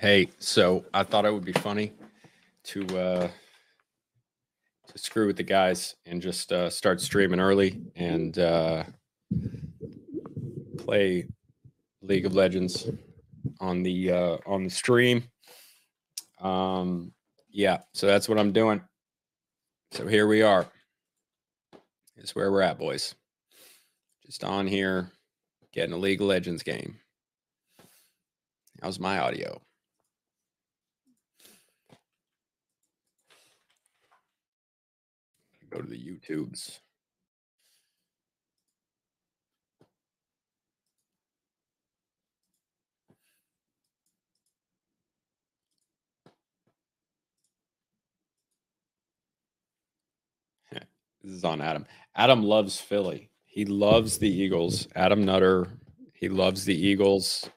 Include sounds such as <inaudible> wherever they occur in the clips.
Hey, so I thought it would be funny to uh to screw with the guys and just uh start streaming early and uh play League of Legends on the uh on the stream. Um yeah, so that's what I'm doing. So here we are. It's where we're at, boys. Just on here getting a League of Legends game. How's my audio? Go to the YouTubes. <laughs> This is on Adam. Adam loves Philly. He loves the Eagles. Adam Nutter. He loves the Eagles.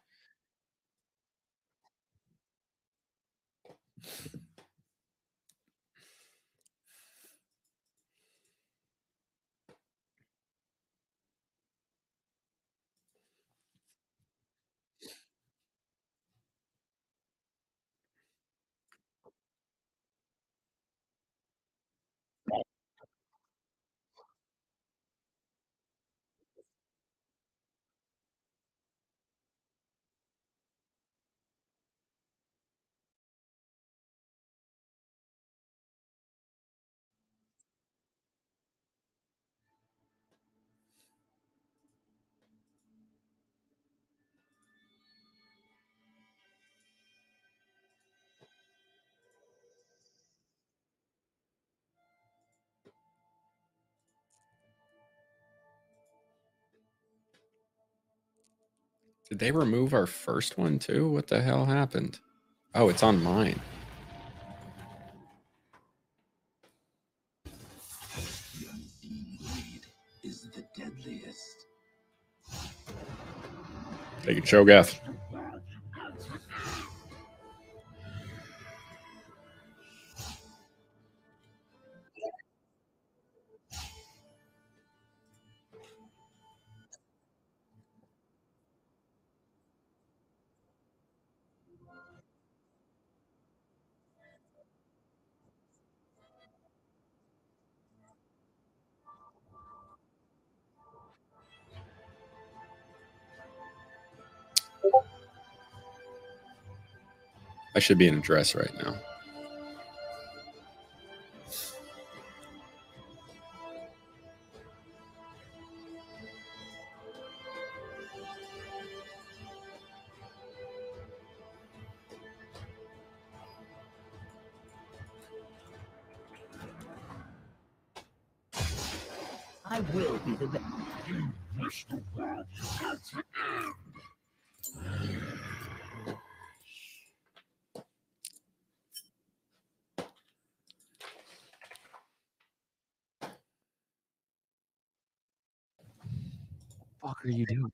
Did they remove our first one too? What the hell happened? Oh, it's on mine. Take it, Cho'Gath. Should be in a dress right now. I will be the best. Fuck are you doing?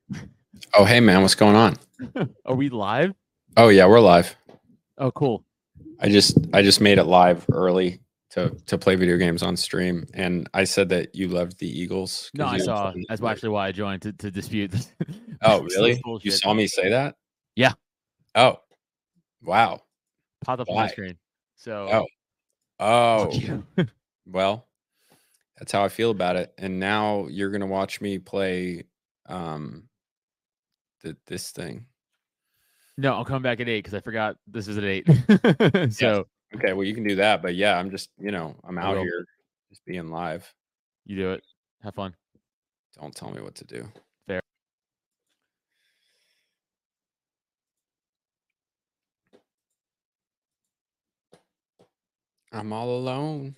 Oh, hey man, what's going on? <laughs> Are we live? Oh yeah, we're live. Oh, cool. I just I just made it live early to to play video games on stream, and I said that you loved the Eagles. No, I saw. That's actually why I joined to, to dispute this. <laughs> Oh really? You saw me say that? Yeah. Oh, wow. Pop up on my screen. So Oh. Oh, <laughs> well, that's how I feel about it. And now you're gonna watch me play um the, this thing. no, I'll come back at eight because I forgot this is at eight. <laughs> <laughs> so Okay, well you can do that, but yeah, I'm just you know I'm out here just being live. you do it. Have fun. Don't tell me what to do. Fair. I'm all alone.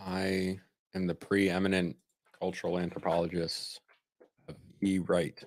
I am the preeminent cultural anthropologist of E. Wright.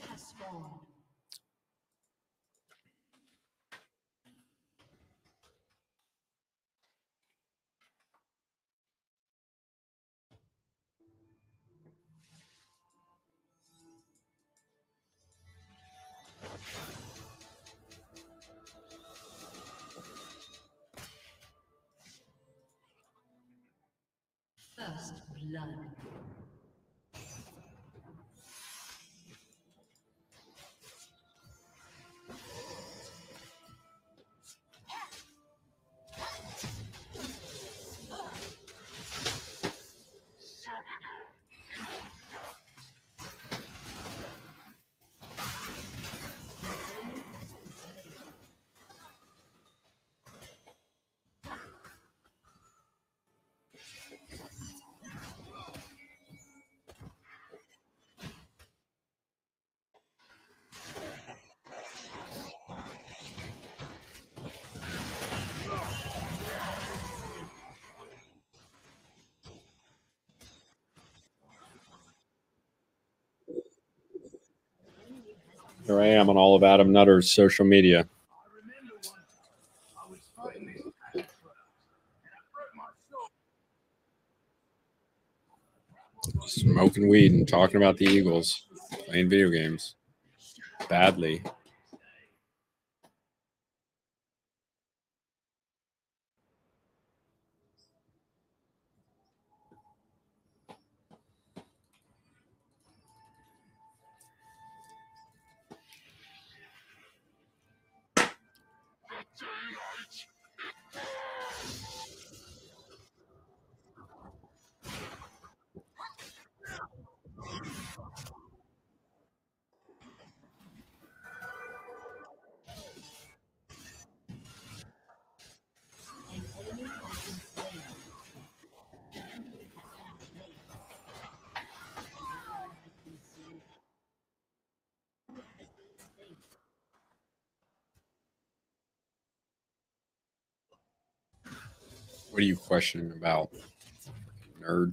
Have spawned. First blood. Here I am on all of Adam Nutter's social media. Smoking weed and talking about the Eagles, playing video games badly. Questioning about, nerd?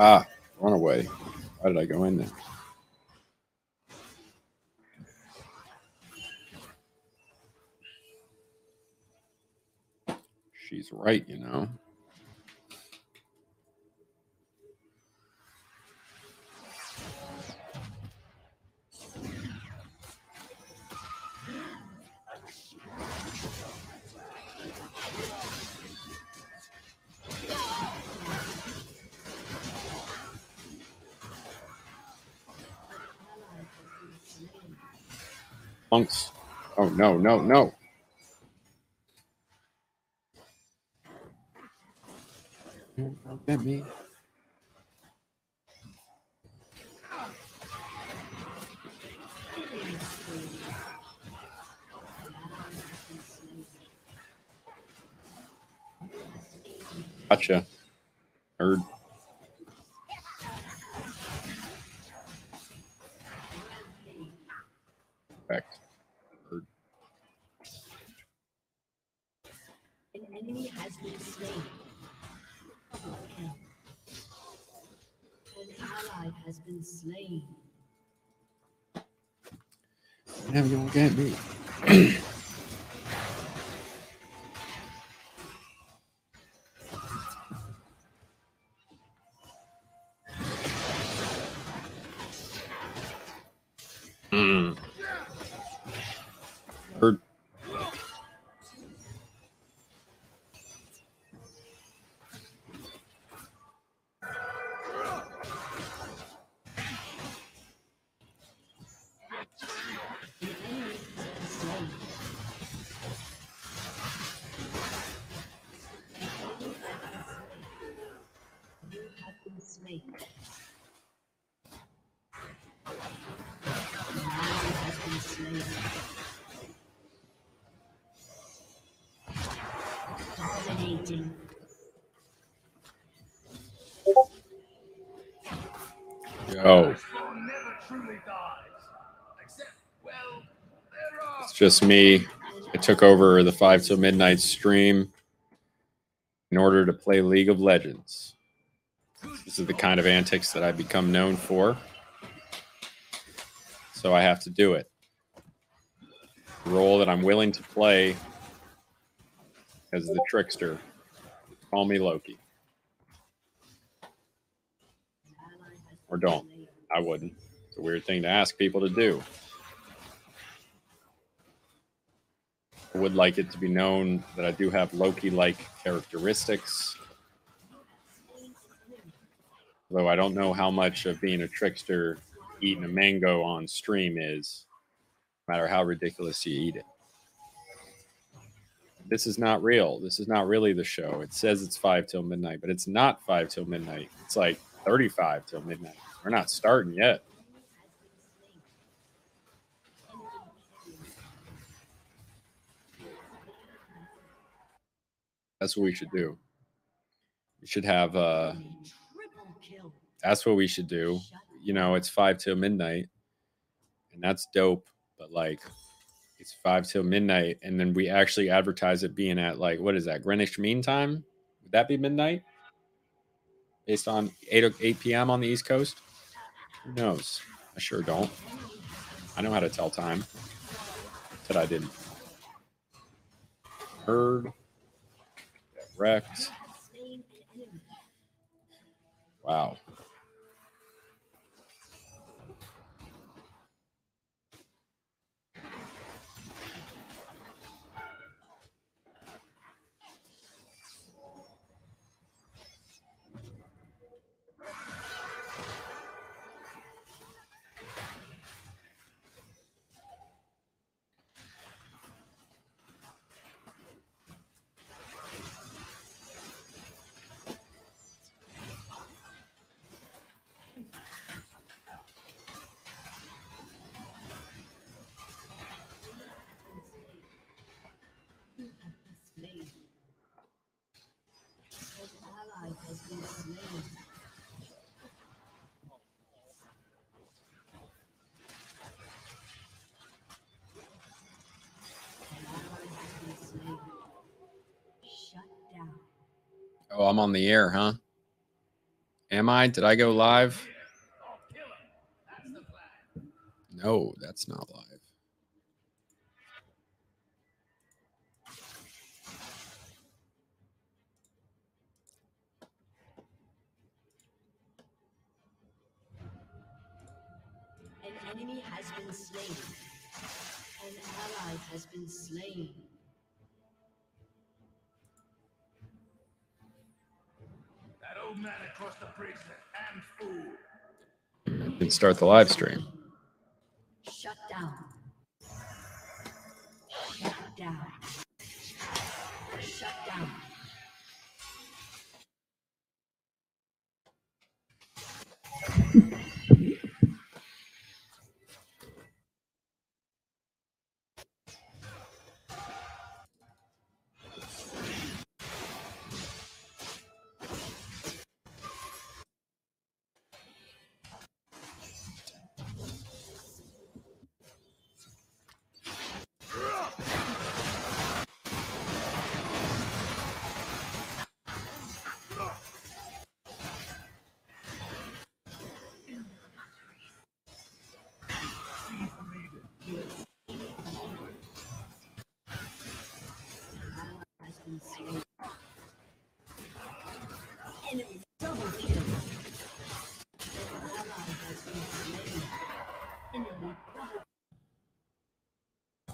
Ah, run away! Why did I go in there? She's right, you know. No, no, no. Me. Gotcha. Nerd. Correct. Nerd. An enemy has been slain. Slain. Never gonna get me. <clears throat> just me. I took over the five till midnight stream in order to play League of Legends. This is the kind of antics that I become known for. So I have to do it. Role that I'm willing to play as the trickster. Call me Loki. Or don't. I wouldn't. It's a weird thing to ask people to do. Would like it to be known that I do have Loki like characteristics. Though I don't know how much of being a trickster eating a mango on stream is, no matter how ridiculous you eat it. This is not real. This is not really the show. It says it's five till midnight, but it's not five till midnight. It's like 35 till midnight. We're not starting yet. That's what we should do. We should have uh that's what we should do. You know, it's five till midnight, and that's dope, but like it's five till midnight, and then we actually advertise it being at like what is that, Greenwich Mean Time? Would that be midnight? Based on 8 o- 8 p.m. on the East Coast? Who knows? I sure don't. I know how to tell time. That I didn't. Heard. Enemy. Wow. Oh, I'm on the air, huh? Am I? Did I go live? No, that's not live. An enemy has been slain. An ally has been slain. old man across the bridge, and fool. Can start the live stream. Shut down. Shut down. Shut down. <laughs>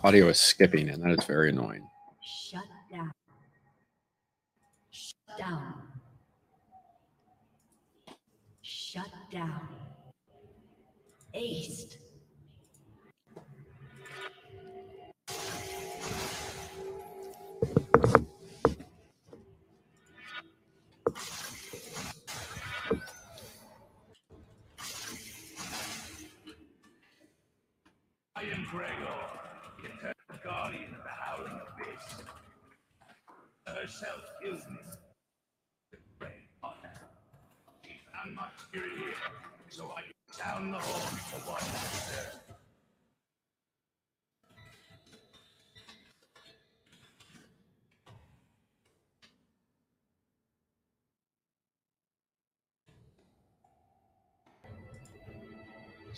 Audio is skipping, and that is very annoying. Shut down. Shut down. Shut down. Aced. I am Gregor, the eternal guardian of the Howling Abyss. Herself kills me. The great honor. She found my spirit here, so I sound the horn for what I deserve.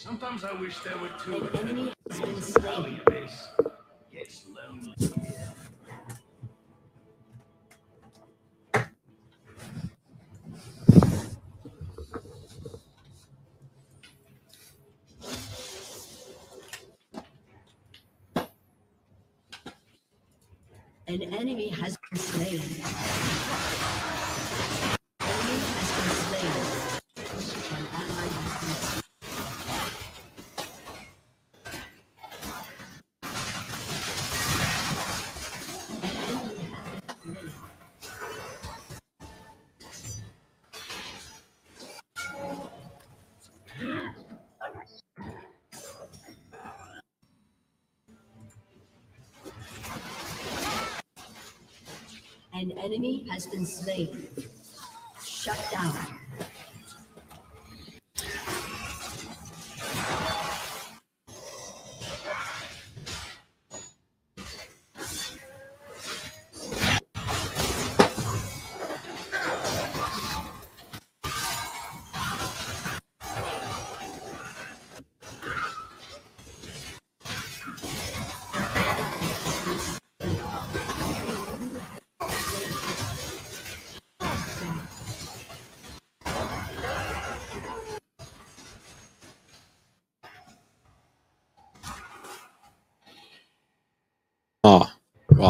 Sometimes I wish there were two An enemy has been slain. Gets lonely. An enemy has been slain. Enemy has been slain. Shut down.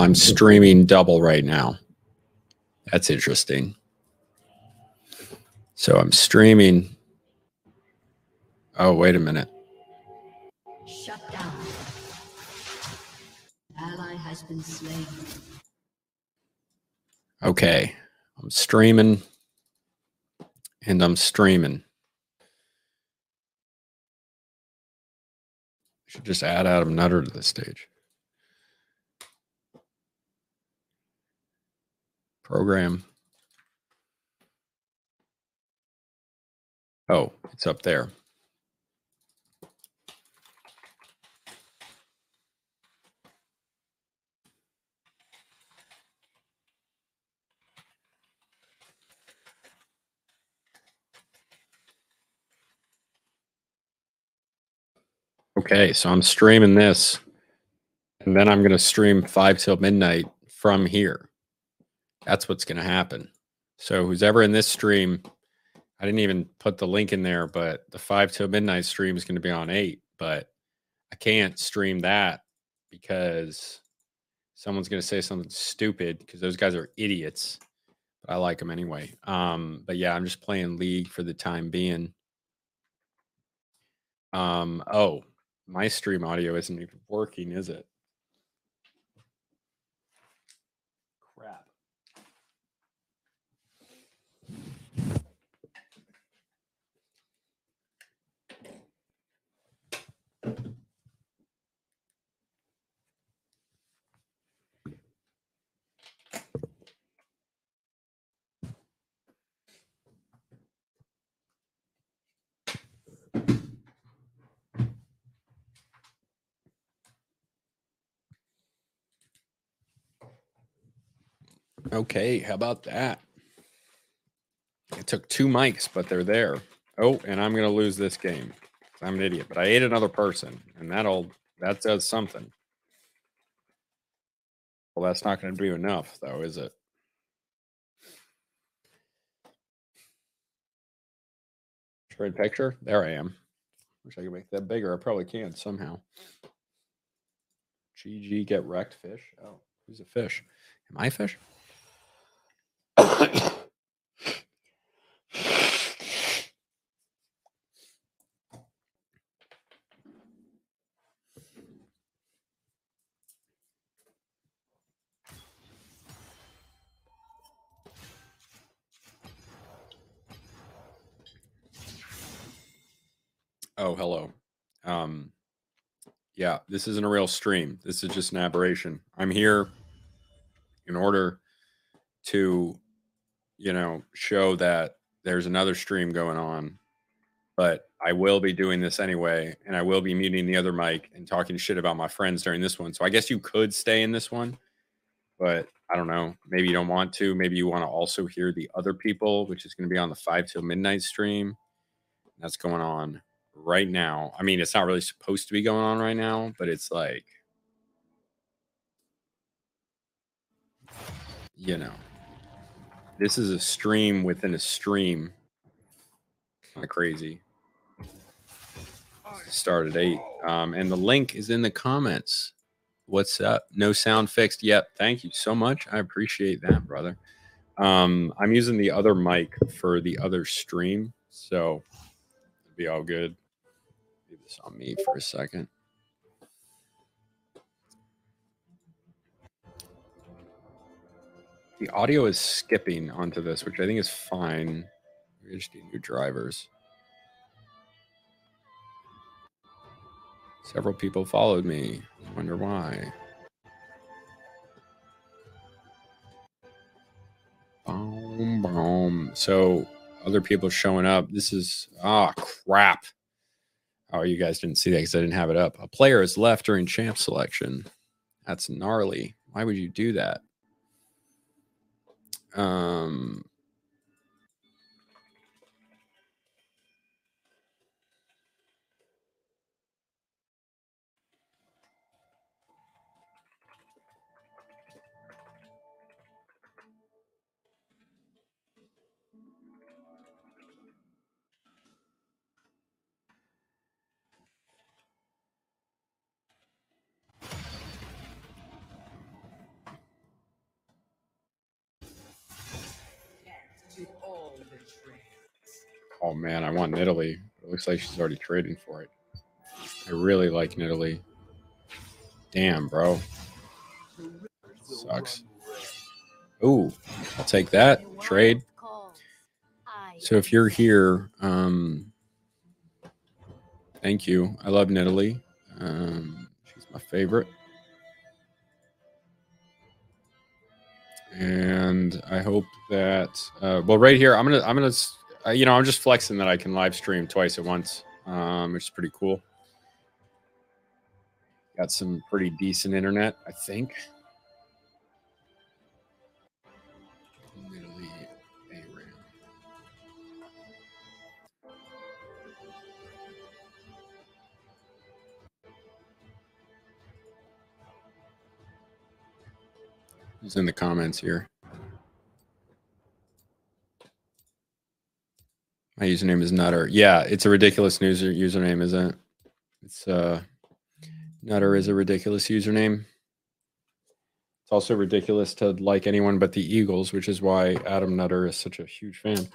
I'm streaming double right now. That's interesting. So I'm streaming. Oh, wait a minute. Shut down. Ally has been slain. Okay. I'm streaming and I'm streaming. Should just add Adam Nutter to the stage. Program. Oh, it's up there. Okay, so I'm streaming this, and then I'm going to stream five till midnight from here. That's what's going to happen. So who's ever in this stream, I didn't even put the link in there, but the five till midnight stream is going to be on eight, but I can't stream that because someone's going to say something stupid because those guys are idiots. But I like them anyway. Um, but yeah, I'm just playing League for the time being. Um, oh, my stream audio isn't even working, is it? Okay, how about that? It took two mics, but they're there. Oh, and I'm gonna lose this game. I'm an idiot, but I ate another person, and that'll that does something. Well, that's not gonna do enough, though, is it? Trade picture. There I am. Wish I could make that bigger. I probably can somehow. GG get wrecked fish. Oh, who's a fish? Am I fish? <coughs> Oh, hello. Um, yeah, this isn't a real stream. This is just an aberration. I'm here in order to, you know, show that there's another stream going on, but I will be doing this anyway, and I will be muting the other mic and talking shit about my friends during this one. So I guess you could stay in this one, but I don't know. Maybe you don't want to. Maybe you want to also hear the other people, which is going to be on the five till midnight stream. That's going on right now. I mean, it's not really supposed to be going on right now, but it's like, you know, this is a stream within a stream. Kind of crazy. Start at eight. Um, and the link is in the comments. What's up? No sound fixed yet. Thank you so much. I appreciate that, brother. Um, I'm using the other mic for the other stream, so it'll be all good Leave this on me for a second. The audio is skipping onto this, which I think is fine. We just need new drivers. Several people followed me. I wonder why. Boom, boom. So other people showing up. This is ah crap. Oh, you guys didn't see that because I didn't have it up. A player is left during champ selection. That's gnarly. Why would you do that? Um, oh man, I want Italy. It looks like she's already trading for it. I really like Italy. Damn, bro. Sucks. Ooh, I'll take that. Trade. So if you're here, um, thank you. I love Italy. Um, she's my favorite. And I hope that uh, well, right here, I'm gonna I'm gonna uh, you know I'm just flexing that I can live stream twice at once, um, which is pretty cool. Got some pretty decent internet, I think. In the comments here? My username is Nutter. Yeah, it's a ridiculous user username, isn't it? It's uh Nutter is a ridiculous username. It's also ridiculous to like anyone but the Eagles, which is why Adam Nutter is such a huge fan.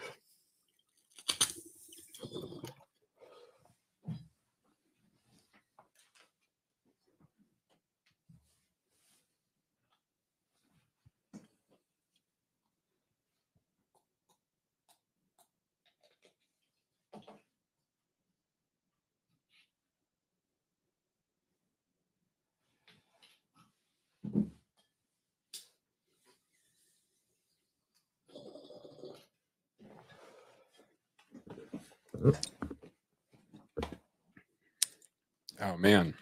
Oh man.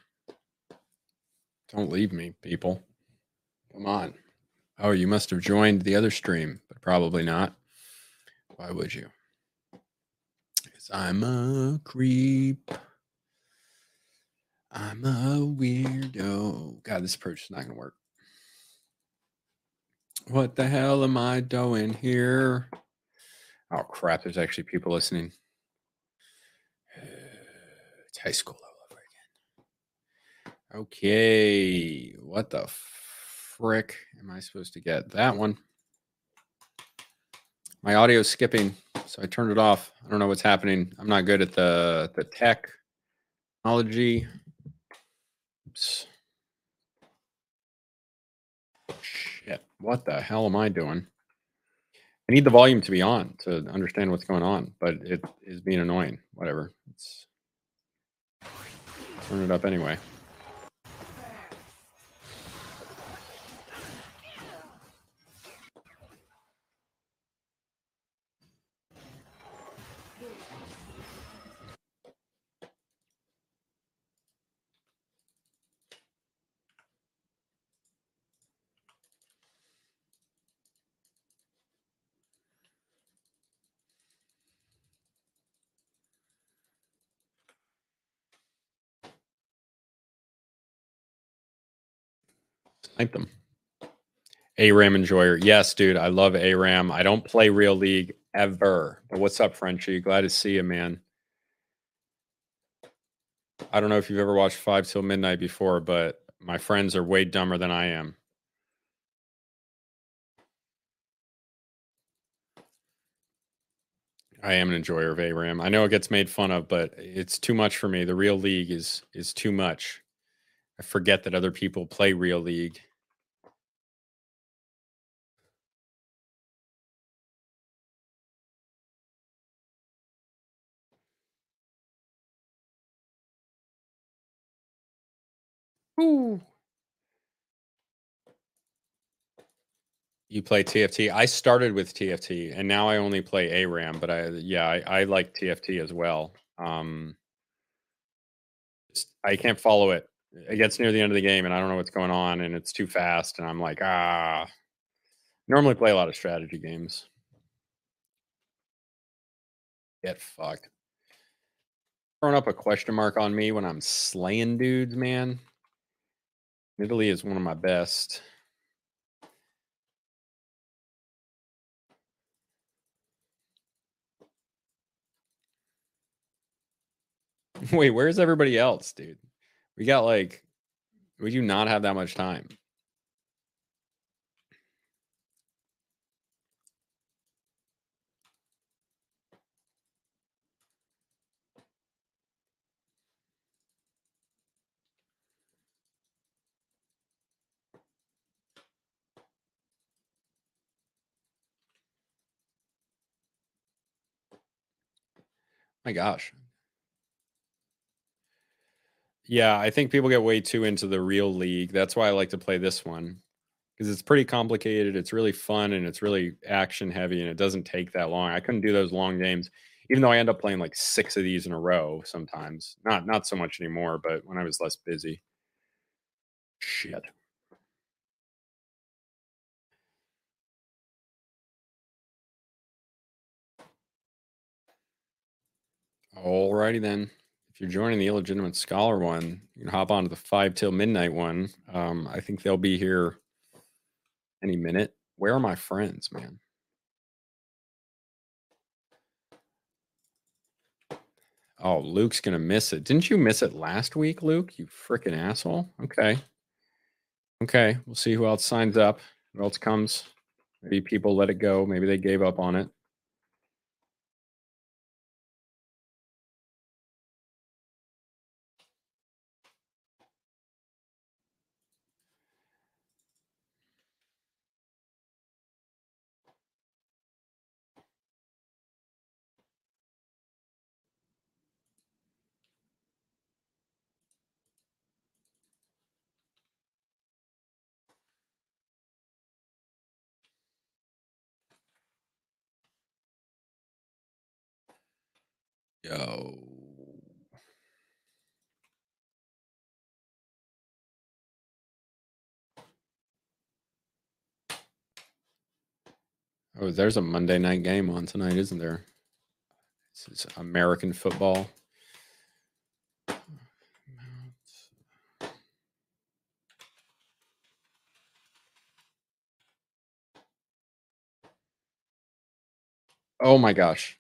Don't leave me, people. Come on. Oh, you must have joined the other stream, but probably not. Why would you? Because I'm a creep. I'm a weirdo. God, this approach is not going to work. What the hell am I doing here? Oh, crap. There's actually people listening. It's high school all over again. Okay, what the frick am I supposed to get? That one. My audio's skipping, so I turned it off. I don't know what's happening. I'm not good at the the technology. Oops. Shit. What the hell am I doing? I need the volume to be on to understand what's going on, but it is being annoying. Whatever. It's turn it up anyway. Snipe them. ARAM enjoyer. Yes, dude. I love ARAM. I don't play Real League ever. But what's up, Frenchie? Glad to see you, man. I don't know if you've ever watched Five Till Midnight before, but my friends are way dumber than I am. I am an enjoyer of ARAM. I know it gets made fun of, but it's too much for me. The real league is is too much. I forget that other people play real league. Ooh. You play TFT. I started with TFT, and now I only play ARAM. But I, yeah, I, I like TFT as well. Um, I can't follow it. It gets near the end of the game, and I don't know what's going on, and it's too fast, and I'm like, ah. Normally play a lot of strategy games. Get fucked. Throwing up a question mark on me when I'm slaying dudes, man. Italy is one of my best. <laughs> Wait, where's everybody else, dude? We got like, we do not have that much time. My gosh. Yeah, I think people get way too into the real league. That's why I like to play this one because it's pretty complicated. It's really fun and it's really action heavy and it doesn't take that long. I couldn't do those long games, even though I end up playing like six of these in a row sometimes. Not not so much anymore, but when I was less busy. Shit. Alrighty then. If you're joining the illegitimate scholar one, you can hop on to the five till midnight one. Um, I think they'll be here any minute. Where are my friends, man? Oh, Luke's gonna miss it. Didn't you miss it last week, Luke? You freaking asshole. Okay. Okay. We'll see who else signs up. Who else comes? Maybe people let it go. Maybe they gave up on it. Yo. Oh, there's a Monday night game on tonight, isn't there? This is American football. Oh my gosh.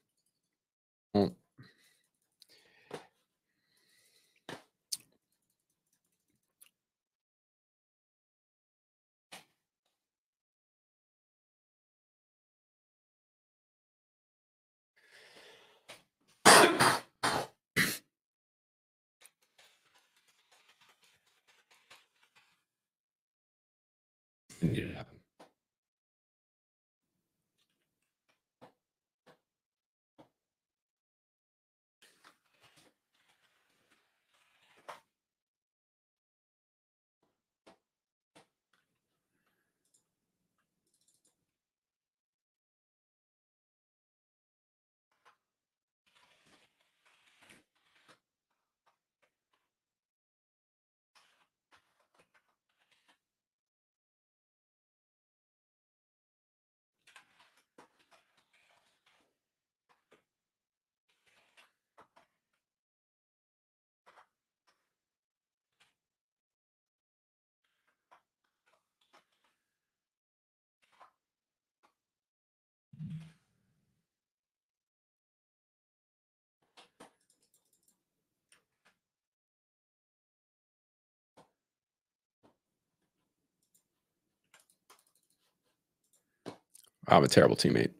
I'm a terrible teammate.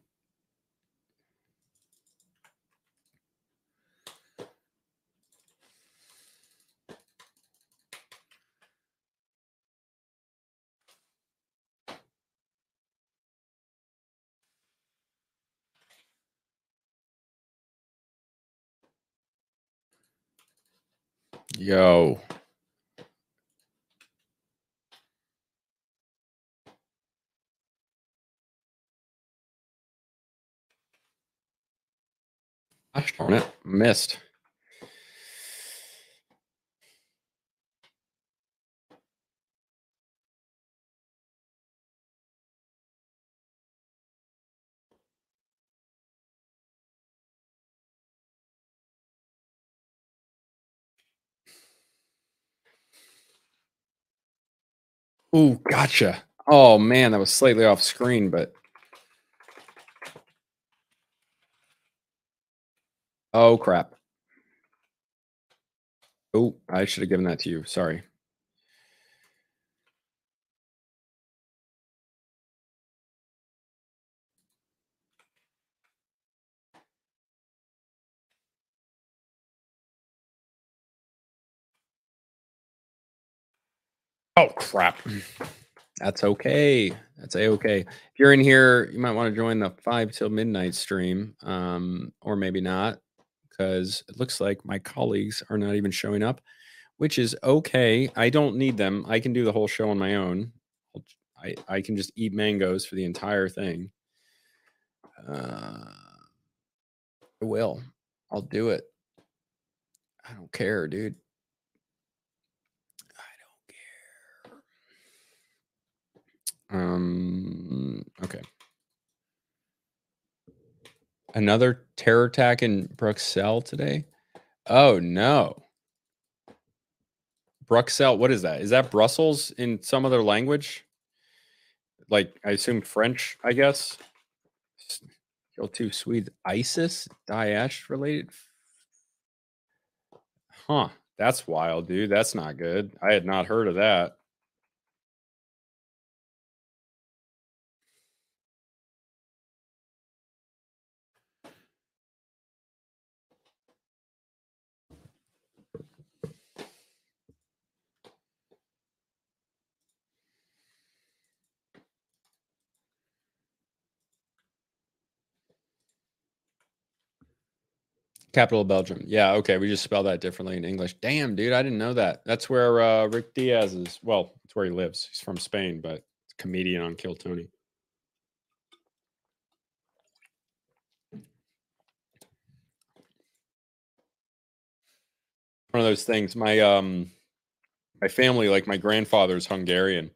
Yo. Gosh darn it. Missed. Ooh, gotcha. Oh man, that was slightly off screen, but oh crap. Oh, I should have given that to you. Sorry. Oh crap. That's okay. That's a okay. If you're in here, you might want to join the five till midnight stream, um, or maybe not, because it looks like my colleagues are not even showing up, which is okay. I don't need them. I can do the whole show on my own. I I can just eat mangoes for the entire thing. Uh, I will. I'll do it. I don't care, dude. I don't care. Um. Okay. Another terror attack in Bruxelles today. Oh no. Bruxelles. What is that? Is that Brussels in some other language? Like I assume French. I guess. Kill two Swedes. ISIS. Daesh related. Huh. That's wild, dude. That's not good. I had not heard of that. Capital of Belgium. Yeah, okay. We just spell that differently in English. Damn, dude, I didn't know that. That's where uh, Rick Diaz is. Well, it's where he lives. He's from Spain, but comedian on Kill Tony. One of those things. My um, my family, like my grandfather's Hungarian,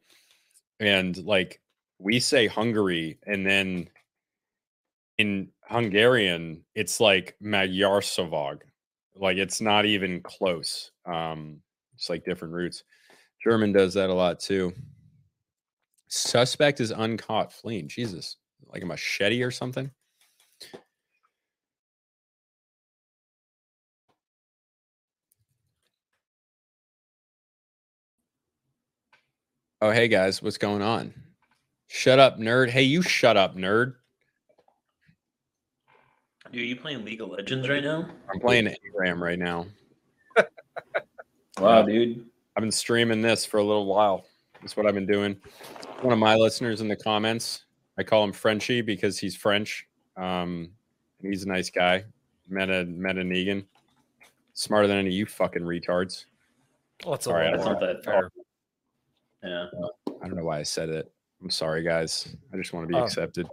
and like we say Hungary, and then in Hungarian, it's like Magyar Magyarország. Like it's not even close. Um, it's like different roots. German does that a lot too. Suspect is uncaught fleeing. Jesus, like a machete or something. Oh, hey guys, what's going on? Shut up, nerd. Hey, you shut up, nerd. Dude, are you playing League of Legends right now? I'm playing Aram right now. Wow, dude. I've been streaming this for a little while. That's what I've been doing. One of my listeners in the comments, I call him Frenchie because he's French. Um, and he's a nice guy. Meta Meta Negan. Smarter than any of you fucking retards. What's Sorry, I That's don't not that fair. Yeah. I don't know why I said it. I'm sorry, guys. I just want to be Oh. accepted.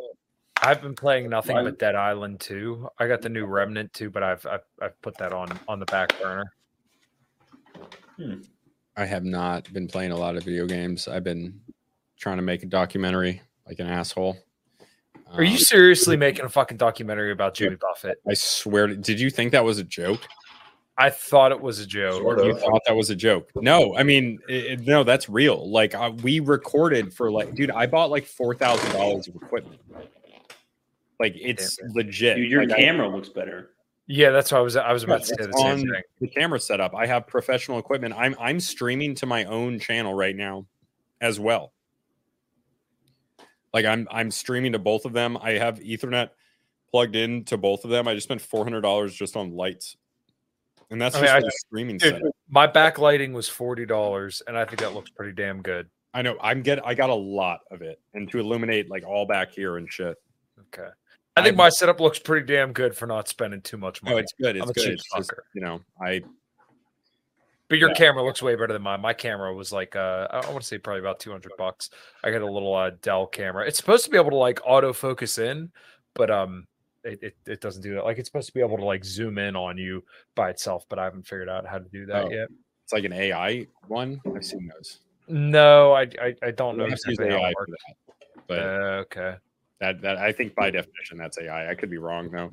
I've been playing nothing but Dead Island 2. I got the new Remnant 2, but I've I've, I've put that on on the back burner. I have not been playing a lot of video games. I've been trying to make a documentary like an asshole. Are you Um, seriously <laughs> making a fucking documentary about Jimmy Buffett? I swear. To, did you think that was a joke? I thought it was a joke. Sort You thought that was a joke? No, I mean, it, it- no, that's real. Like uh, we recorded for like, dude, I bought like four thousand dollars of equipment. Like it's legit. Dude, your Like, I- camera looks better. Yeah, that's what I was I was about to say the same on thing. the camera setup. I have professional equipment. I'm I'm streaming to my own channel right now, as well. Like I'm I'm streaming to both of them. I have Ethernet plugged in to both of them. I just spent four hundred dollars just on lights, and that's I just mean, for I- the streaming Dude, setup. my backlighting was forty dollars, and I think that looks pretty damn good. I know I'm get I got a lot of it, and to illuminate like all back here and shit. Okay. I think I'm- my setup looks pretty damn good for not spending too much money. Oh, it's good. It's I'm good. It's just, you know, I But your Yeah. camera looks way better than mine. My camera was like uh I want to say probably about 200 bucks. I got a little uh, Dell camera. It's supposed to be able to like autofocus in, but um it, it, it doesn't do that. Like it's supposed to be able to like zoom in on you by itself, but I haven't figured out how to do that Oh. yet. it's like an AI one. I've seen those. No, I I, I don't know You have to use exactly AI that, but Uh, okay. That that I think by definition that's AI. I could be wrong though.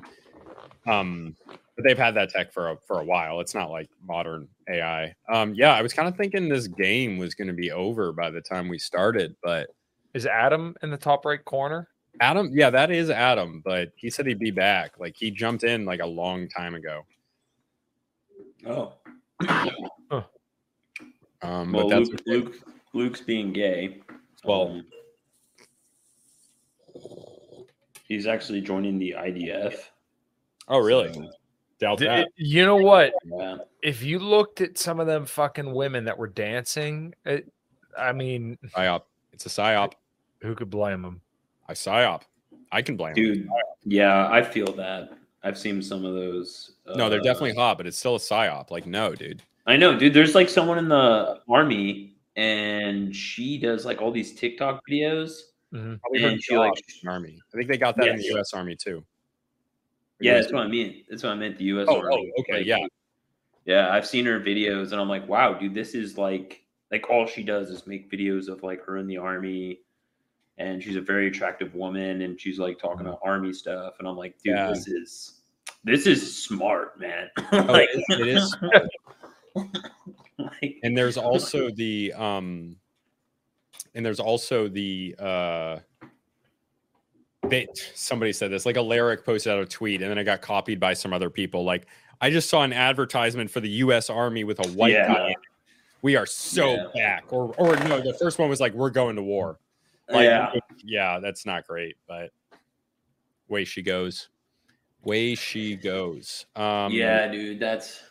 Um, but they've had that tech for a for a while. It's not like modern AI. Um, yeah, I was kind of thinking this game was going to be over by the time we started, but Is Adam in the top right corner? Adam, yeah, that is Adam, but he said he'd be back. Like he jumped in like a long time ago. Oh, Um, well, but that's Luke, Luke, Luke's being gay. Well- um, he's actually joining the IDF. oh really? so, Doubt D- that. you know what? yeah. If you looked at some of them fucking women that were dancing, it, I mean, Psyop. It's a psyop. who could blame them? I psyop. I can blame. him. Dude, yeah, I feel that. I've seen some of those. No, they're uh, definitely hot, but it's still a psyop. Like, no, dude. I know, dude. There's like someone in the army, and she does like all these TikTok videos. Probably And she, like, jobs in the army. I think they got that in the U.S. Army too. Yeah, that's what I mean. That's what I meant. The U.S. Oh, Army. oh, okay, Like, yeah. yeah. I've seen her videos, and I'm like, wow, dude, this is like, like all she does is make videos of like her in the army, and she's a very attractive woman, and she's like talking about army stuff, and I'm like, dude, Yeah. this is, this is smart, man. <laughs> Oh, like, it is- <laughs> like, and there's <laughs> also the um and there's also the uh they somebody said this like a lyric posted out a tweet and then it got copied by some other people. Like i just saw an advertisement for the u.s army with a white Yeah. guy we are so Yeah. back. Or or no the first one was like we're going to war. Like, yeah, yeah that's not great but way she goes. Way she goes. Um yeah, dude, that's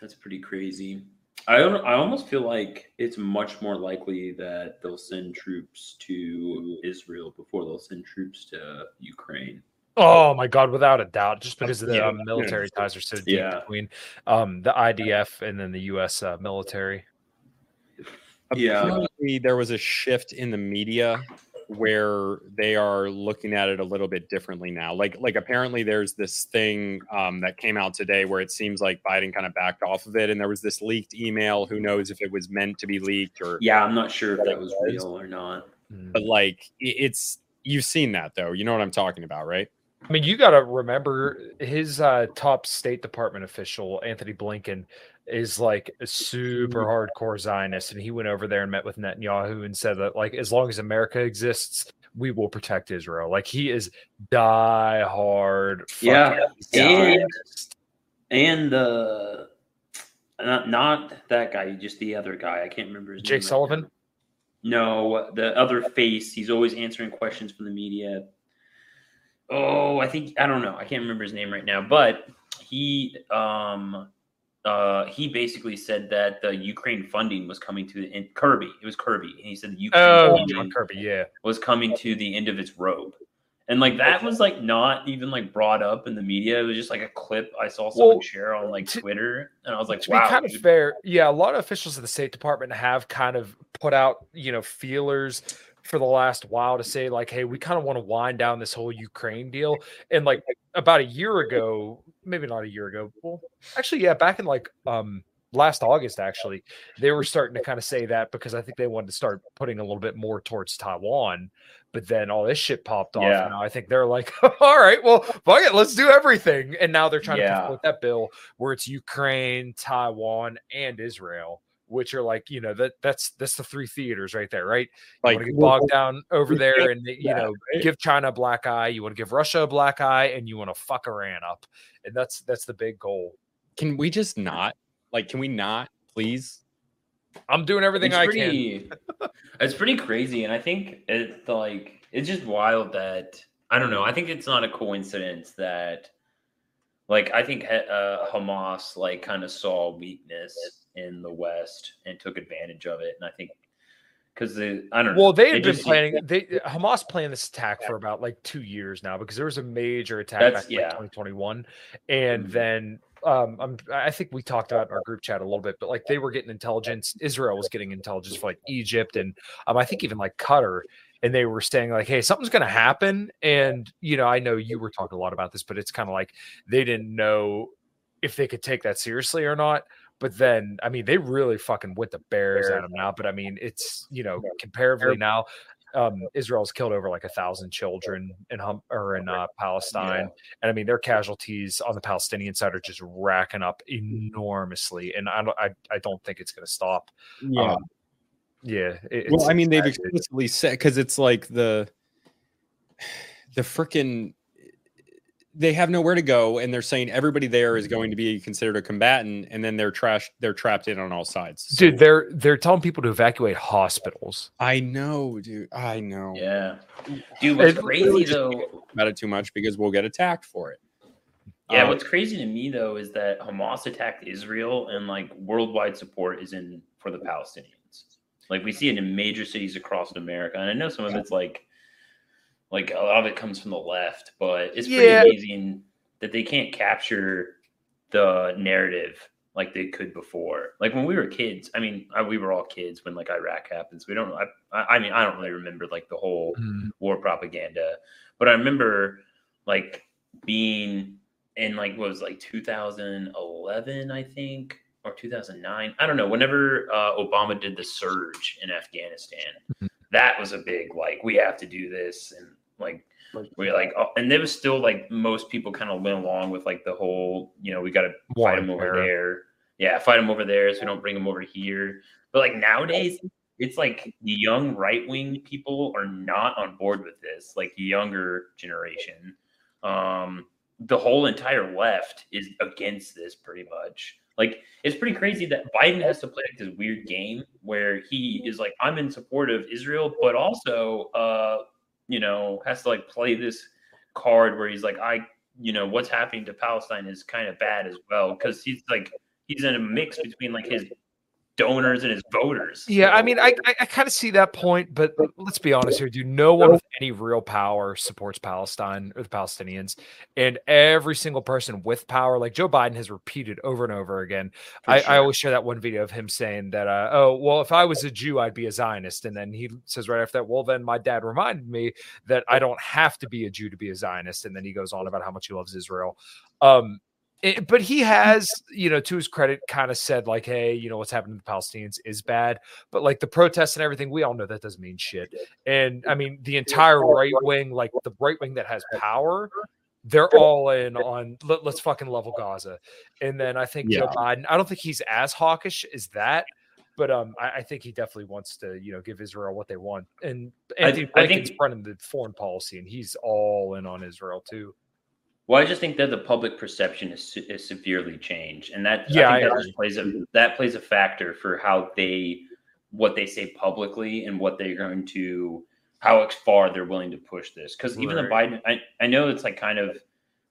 that's pretty crazy. I don't. I almost feel like it's much more likely that they'll send troops to Israel before they'll send troops to Ukraine. Oh my god, without a doubt, just because of the Yeah, um, military ties are so deep Yeah. between um, the IDF and then the U.S. Uh, military. Yeah. apparently there was a shift in the media where they are looking at it a little bit differently now like like apparently there's this thing um, that came out today where it seems like biden kind of backed off of it and there was this leaked email who knows if it was meant to be leaked or Yeah, I'm not sure if that was real or not. Mm. but like it's you've seen that though you know what i'm talking about right I mean, you got to remember his uh, top State Department official, Antony Blinken, is like a super hardcore Zionist, and he went over there and met with Netanyahu and said that like as long as America exists, we will protect Israel. Like he is die hard. Yeah, and Zionist. and the not not that guy, just the other guy. I can't remember his name. Jake Sullivan. now. No, the other face. He's always answering questions from the media. Oh, I think I don't know. I can't remember his name right now, but he um uh he basically said that the Ukraine funding was coming to the end. Kirby. It was Kirby, and he said the Ukraine Oh, John Kirby. Yeah. was coming to the end of its rope. And like that was like not even like brought up in the media. It was just like a clip I saw someone Well, share on like to- Twitter, and I was like, to "Wow!" be kind of fair, yeah, a lot of officials of the State Department have kind of put out, you know, feelers for the last while to say like, hey, we kind of want to wind down this whole Ukraine deal. And like about a year ago, maybe not a year ago, well, actually, yeah, back in like um last August, actually, they were starting to kind of say that because I think they wanted to start putting a little bit more towards Taiwan. But then all this shit popped off. Yeah. And now I think they're like, <laughs> all right, well, fuck it, let's do everything. And now they're trying to Yeah. forward with that bill where it's Ukraine, Taiwan, and Israel, which are like, you know, that that's that's the three theaters right there, right? You like want to get bogged down over there and you that, know right? give China a black eye. You want to give Russia a black eye, and you want to fuck Iran up, and that's that's the big goal. can we just not like can we not please I'm doing everything it's I can. pretty, <laughs> it's pretty crazy, and I think it's like it's just wild that I don't know. I think it's not a coincidence that, like, I think uh, Hamas like kind of saw weakness in the West and took advantage of it, and I think because the I don't know. Well, they had been planning. They Hamas planned this attack for about like two years now because there was a major attack That's- back in like, yeah. 2021, and Mhm. then um, I'm, I think we talked about in our group chat a little bit, but like they were getting intelligence. Israel was getting intelligence for like Egypt and um, I think even like Qatar, and they were saying like, "Hey, something's going to happen." And you know, I know you were talking a lot about this, but it's kind of like they didn't know if they could take that seriously or not. But then, I mean, they really fucking with the bears at them now. But I mean, it's you know, comparatively now, um, Israel's killed over like a thousand children in hum or in uh, Palestine, and I mean, their casualties on the Palestinian side are just racking up enormously. And I don't, I, I don't think it's going to stop. Yeah. Um, yeah. it- well, I mean, they've explicitly said because it's like the <sighs> the freaking they have nowhere to go, and they're saying everybody there is going to be considered a combatant, and then they're trash. They're trapped in on all sides. So- dude, they're they're telling people to evacuate hospitals. I know, dude. I know. Yeah, dude. What's It crazy really though? About it too much because we'll get attacked for it. Yeah, Um, what's crazy to me though is that Hamas attacked Israel and like worldwide support is in for the Palestinians. Like we see it in major cities across America, and I know some of it's like, like a lot of it comes from the left, but it's pretty Yeah. amazing that they can't capture the narrative like they could before. Like when we were kids, I mean, I, we were all kids when like Iraq happens. We don't. I, I mean, I don't really remember like the whole war propaganda. But I remember like being in like what was like 2011, I think, or 2009. I don't know. Whenever uh, Obama did the surge in Afghanistan, Mhm. that was a big like we have to do this and like we like oh, and there was still like most people kind of went along with like the whole you know we got to fight them over there. Yeah, fight them over there so we don't bring them over here. But like nowadays, it's like the young right wing people are not on board with this, like younger generation. Um, the whole entire left is against this pretty much. Like it's pretty crazy that Biden has to play like this weird game where he is like, I'm in support of Israel, but also uh, you know, has to like play this card where he's like, I you know, what's happening to Palestine is kind of bad as well. Cause he's like he's in a mix between like his donors and his voters. Yeah, I mean, I I, I kind of see that point, but let's be honest here, dude. No one with any real power supports Palestine or the Palestinians, and every single person with power, like Joe Biden, has repeated over and over again. I, I always share that one video of him saying that, uh, "Oh, well, if I was a Jew, I'd be a Zionist," and then he says right after that, "Well, then my dad reminded me that I don't have to be a Jew to be a Zionist," and then he goes on about how much he loves Israel. Um, it- but he has, you know, to his credit, kind of said like, "Hey, you know, what's happening to the Palestinians is bad." But like the protests and everything, we all know that doesn't mean shit. And I mean, the entire right wing, like the right wing that has power, they're all in on let, us fucking level Gaza. And then I think Joe Biden, I don't think he's as hawkish as that. But um, I, I think he definitely wants to, you know, give Israel what they want. And I- Antony I Blinken's think- running the foreign policy, and he's all in on Israel too. Well, I just think that the public perception is, is severely changed, and that Yeah, I think I that plays a that plays a factor for how they what they say publicly and what they're going to how far they're willing to push this. Because even the Biden, I, I know it's like kind of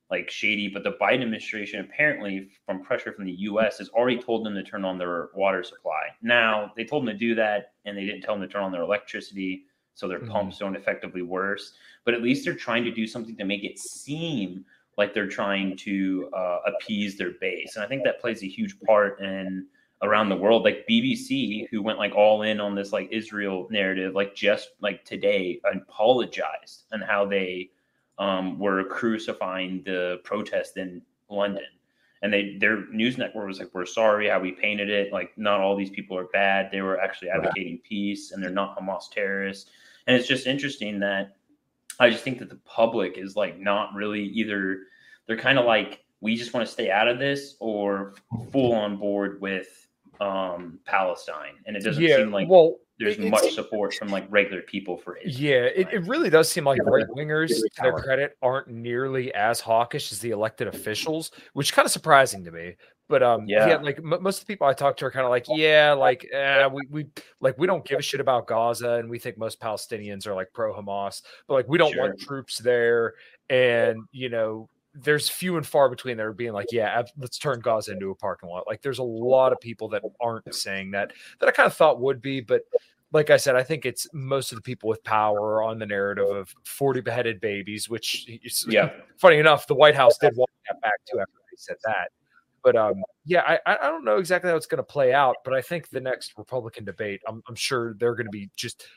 like shady, but the Biden administration apparently, from pressure from the U.S., has already told them to turn on their water supply. Now they told them to do that, and they didn't tell them to turn on their electricity, so their Mhm. pumps don't effectively worse. But at least they're trying to do something to make it seem like they're trying to uh, appease their base, and I think that plays a huge part in around the world. Like BBC, who went like all in on this like Israel narrative, like just like today apologized on how they um, were crucifying the protest in London. And they their news network was like, "We're sorry how we painted it. Like, not all these people are bad. They were actually advocating peace, and they're not Hamas terrorists." And it's just interesting that I just think that the public is like not really either. They're kind of like, we just want to stay out of this, or full on board with um, Palestine, and it doesn't yeah, seem like well, there's it- much support from like regular people for Israel. Yeah, it, it really does seem like Yeah, right wingers, to their credit, aren't nearly as hawkish as the elected officials, which kind of surprising to me. But um, yeah, Yeah. like m- most of the people I talk to are kind of like, yeah, like eh, we we like we don't give a shit about Gaza, and we think most Palestinians are like pro Hamas, but like we don't want troops there, and you know. There's few and far between that are being like, yeah, let's turn Gaza into a parking lot. Like, there's a lot of people that aren't saying that that I kind of thought would be, but like I said, I think it's most of the people with power on the narrative of 40 beheaded babies, which is Yeah, funny enough, the White House did walk that back too after they said that. But um, yeah, I, I don't know exactly how it's going to play out, but I think the next Republican debate, I'm, I'm sure they're going to be just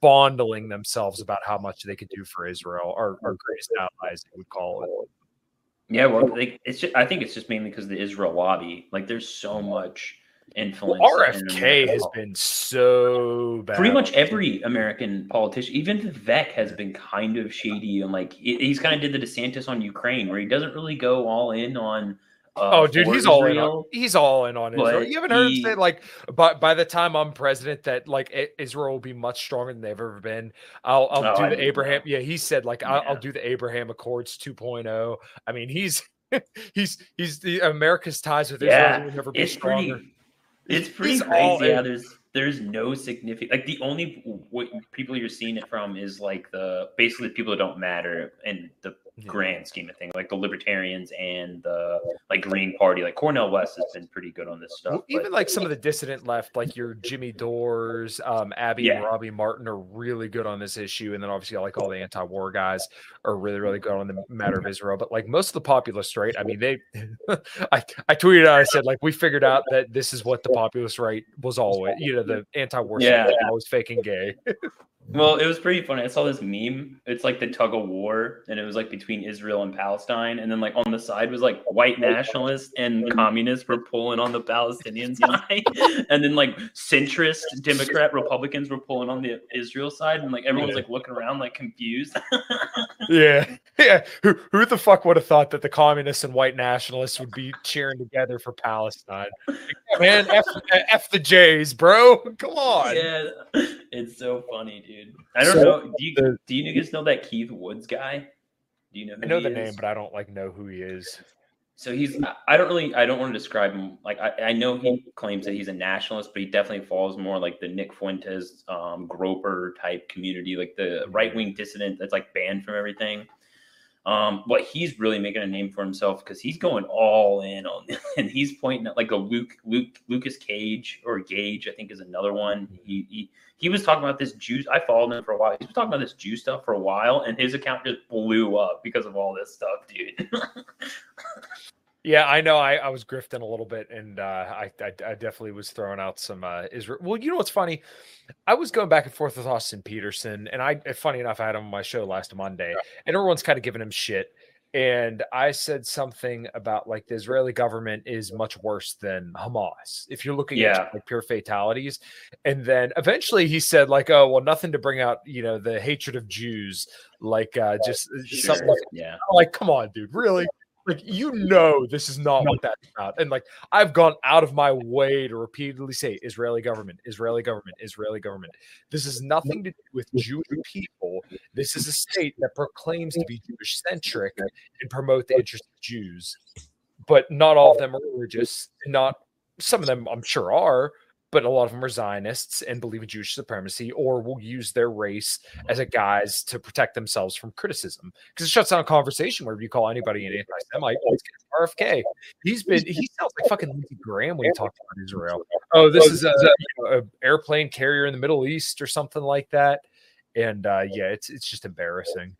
fondling themselves about how much they could do for Israel, our, our greatest allies, they would call it. yeah. Well, they, it's just, I think it's just mainly because of the Israel lobby. Like, there's so much influence. Well, RFK America. has been so bad. Pretty much every American politician, even Vivek, has been kind of shady and like he's kind of did the DeSantis on Ukraine, where he doesn't really go all in on. Uh, Oh, dude, he's all in. On, Israel. he's all in on Israel. You haven't heard him say like, by by the time I'm president, that like Israel will be much stronger than they've ever been. I'll I'll Oh, do I the Abraham. Yeah, he said like I'll, I'll do the Abraham Accords 2.0. I mean, he's <laughs> he's he's the America's ties with Israel Yeah, will never be It's stronger. pretty. It's pretty He's crazy. Yeah, there's there's no significant like the only what people you're seeing it from is like the basically the people that don't matter and the Yeah. grand scheme of things, like the libertarians and the like Green Party. Like Cornel West has been pretty good on this stuff. Well, even but- like some of the dissident left, like your Jimmy Dores, um, Abby and Robbie Martin are really good on this issue, and then obviously like all the anti-war guys are really really good on the matter of Israel. But like most of the populist right, I mean they, <laughs> I I tweeted out I said like we figured out that this is what the populist right was always, <laughs> you know, the anti-war Yeah. always faking gay. <laughs> Well, it was pretty funny. I saw this meme. It's like the tug of war, and it was like between Israel and Palestine. And then like on the side was like white oh, nationalists and communists were pulling on the Palestinian <laughs> side, <laughs> and then like centrist Democrat Republicans were pulling on the Israel side, and like everyone's like looking around like confused. <laughs> yeah, yeah. Who who the fuck would have thought that the communists and white nationalists would be cheering together for Palestine? Like, man, f, f the Jays, bro. Come on. yeah, it's so funny, dude. I don't So, know. Do you the- do you guys know that Keith Woods guy? Do you know? Who I know he the is? name, but I don't like know who he is. So he's I- I don't really I don't want to describe him like I, I know he claims that he's a nationalist, but he definitely falls more like the Nick Fuentes um groyper type community, like the right wing dissident that's like banned from everything. Um, but he's really making a name for himself because he's going all in on <laughs> and he's pointing at like a Luke Luke Lucas Cage or Gage, I think is another one. He he he was talking about this Jew. I followed him for a while. He was talking about this Jew stuff for a while, and his account just blew up because of all this stuff, dude. <laughs> Yeah, I know. I, I was grifting a little bit, and uh, I, I I definitely was throwing out some uh, Israel. Well, you know what's funny? I was going back and forth with Austin Petersen, and I, funny enough, I had him on my show last Monday, and everyone's kind of giving him shit. And I said something about like the Israeli government is much worse than Hamas if you're looking Yeah. at like pure fatalities. And then eventually he said like, oh well, nothing to bring out you know the hatred of Jews, like uh, just Sure. something like Yeah. Like, come on, dude, really? Like, you know, this is not what that's about. And like, I've gone out of my way to repeatedly say Israeli government, Israeli government, Israeli government. This has nothing to do with Jewish people. This is a state that proclaims to be Jewish centric and promote the interests of Jews. But not all of them are religious. Not some of them, I'm sure, are. But a lot of them are Zionists and believe in Jewish supremacy, or will use their race as a guise to protect themselves from criticism because it shuts down a conversation wherever you call anybody an anti-Semite. Let's RFK. He's been he sounds like fucking Lindsey Graham when he talks about Israel. Oh, this is a, you know, a airplane carrier in the Middle East or something like that. And uh, yeah, it's it's just embarrassing.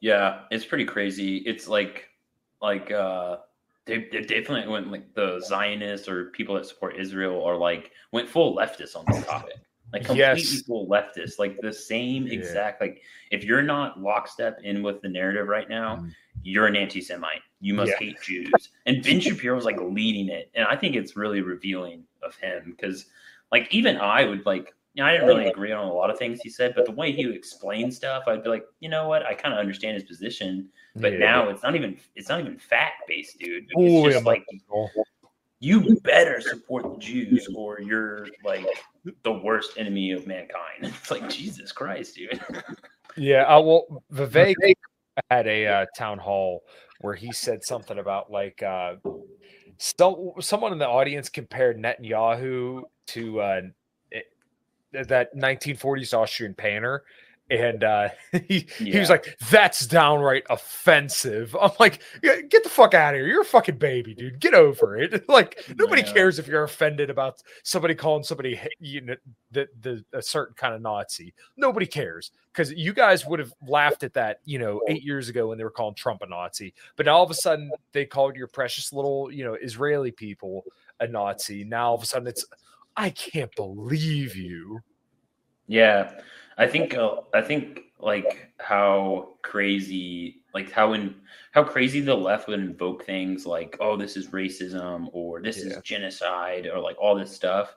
Yeah, it's pretty crazy. It's like, like, uh, they, they definitely went like the Zionists or people that support Israel are like went full leftist on this topic, like completely Yes. full leftist, like the same Yeah. exact. Like, if you're not lockstep in with the narrative right now, Mm. you're an anti-Semite. You must Yeah. hate Jews. And Ben Shapiro was like leading it, and I think it's really revealing of him because, like, even I would like. You know, I didn't really agree on a lot of things he said, but the way he would explain stuff, I'd be like, you know what? I kind of understand his position, but Yeah. now it's not even it's not even fact based, dude. It's Ooh, just yeah, like you better support the Jews or you're like the worst enemy of mankind. <laughs> It's like Jesus Christ, dude. Yeah, uh, well, Vivek <laughs> had a uh, town hall where he said something about like uh, so, someone in the audience compared Netanyahu to uh, that 1940s Austrian painter. And uh, <laughs> he, he was like, "That's downright offensive." I'm like, "Get the fuck out of here! You're a fucking baby, dude. Get over it." <laughs> Like nobody Yeah. cares if you're offended about somebody calling somebody you know the, the a certain kind of Nazi. Nobody cares because you guys would have laughed at that, you know, eight years ago when they were calling Trump a Nazi. But now all of a sudden they called your precious little, you know, Israeli people a Nazi. Now all of a sudden it's, I can't believe you. Yeah, I think uh, I think like how crazy, like how in how crazy the left would invoke things like, "Oh, this is racism," or "This Yeah. is genocide," or like all this stuff.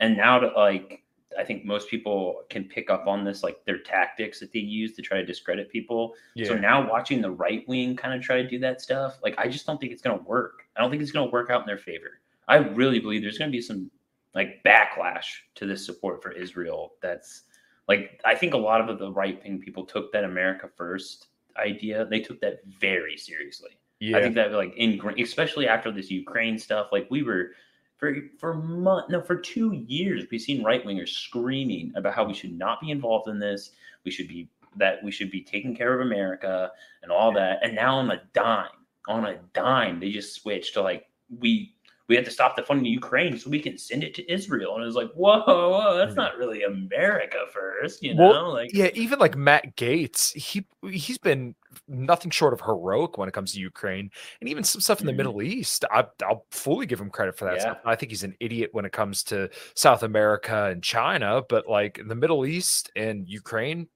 And now, to like, I think most people can pick up on this, like their tactics that they use to try to discredit people. So now watching the right wing kind of try to do that stuff, like I just don't think it's going to work. I don't think it's going to work out in their favor. I really believe there's going to be some like backlash to this support for Israel. That's like I think a lot of the right wing people took that America first idea. They took that very seriously. yeah. I think that like in especially after this Ukraine stuff, like we were for for month no for two years we've seen right wingers screaming about how we should not be involved in this. We should be that we should be taking care of America and all that. And now on a dime, on a dime, they just switched to like we we have to stop the funding to Ukraine so we can send it to Israel. And it was like, whoa, whoa that's not really America first, you know? Well, like yeah, even like Matt Gaetz, he he's been nothing short of heroic when it comes to Ukraine and even some stuff in the Mhm. Middle East. I, I'll fully give him credit for that Yeah. stuff. I think he's an idiot when it comes to South America and China, but like the Middle East and Ukraine,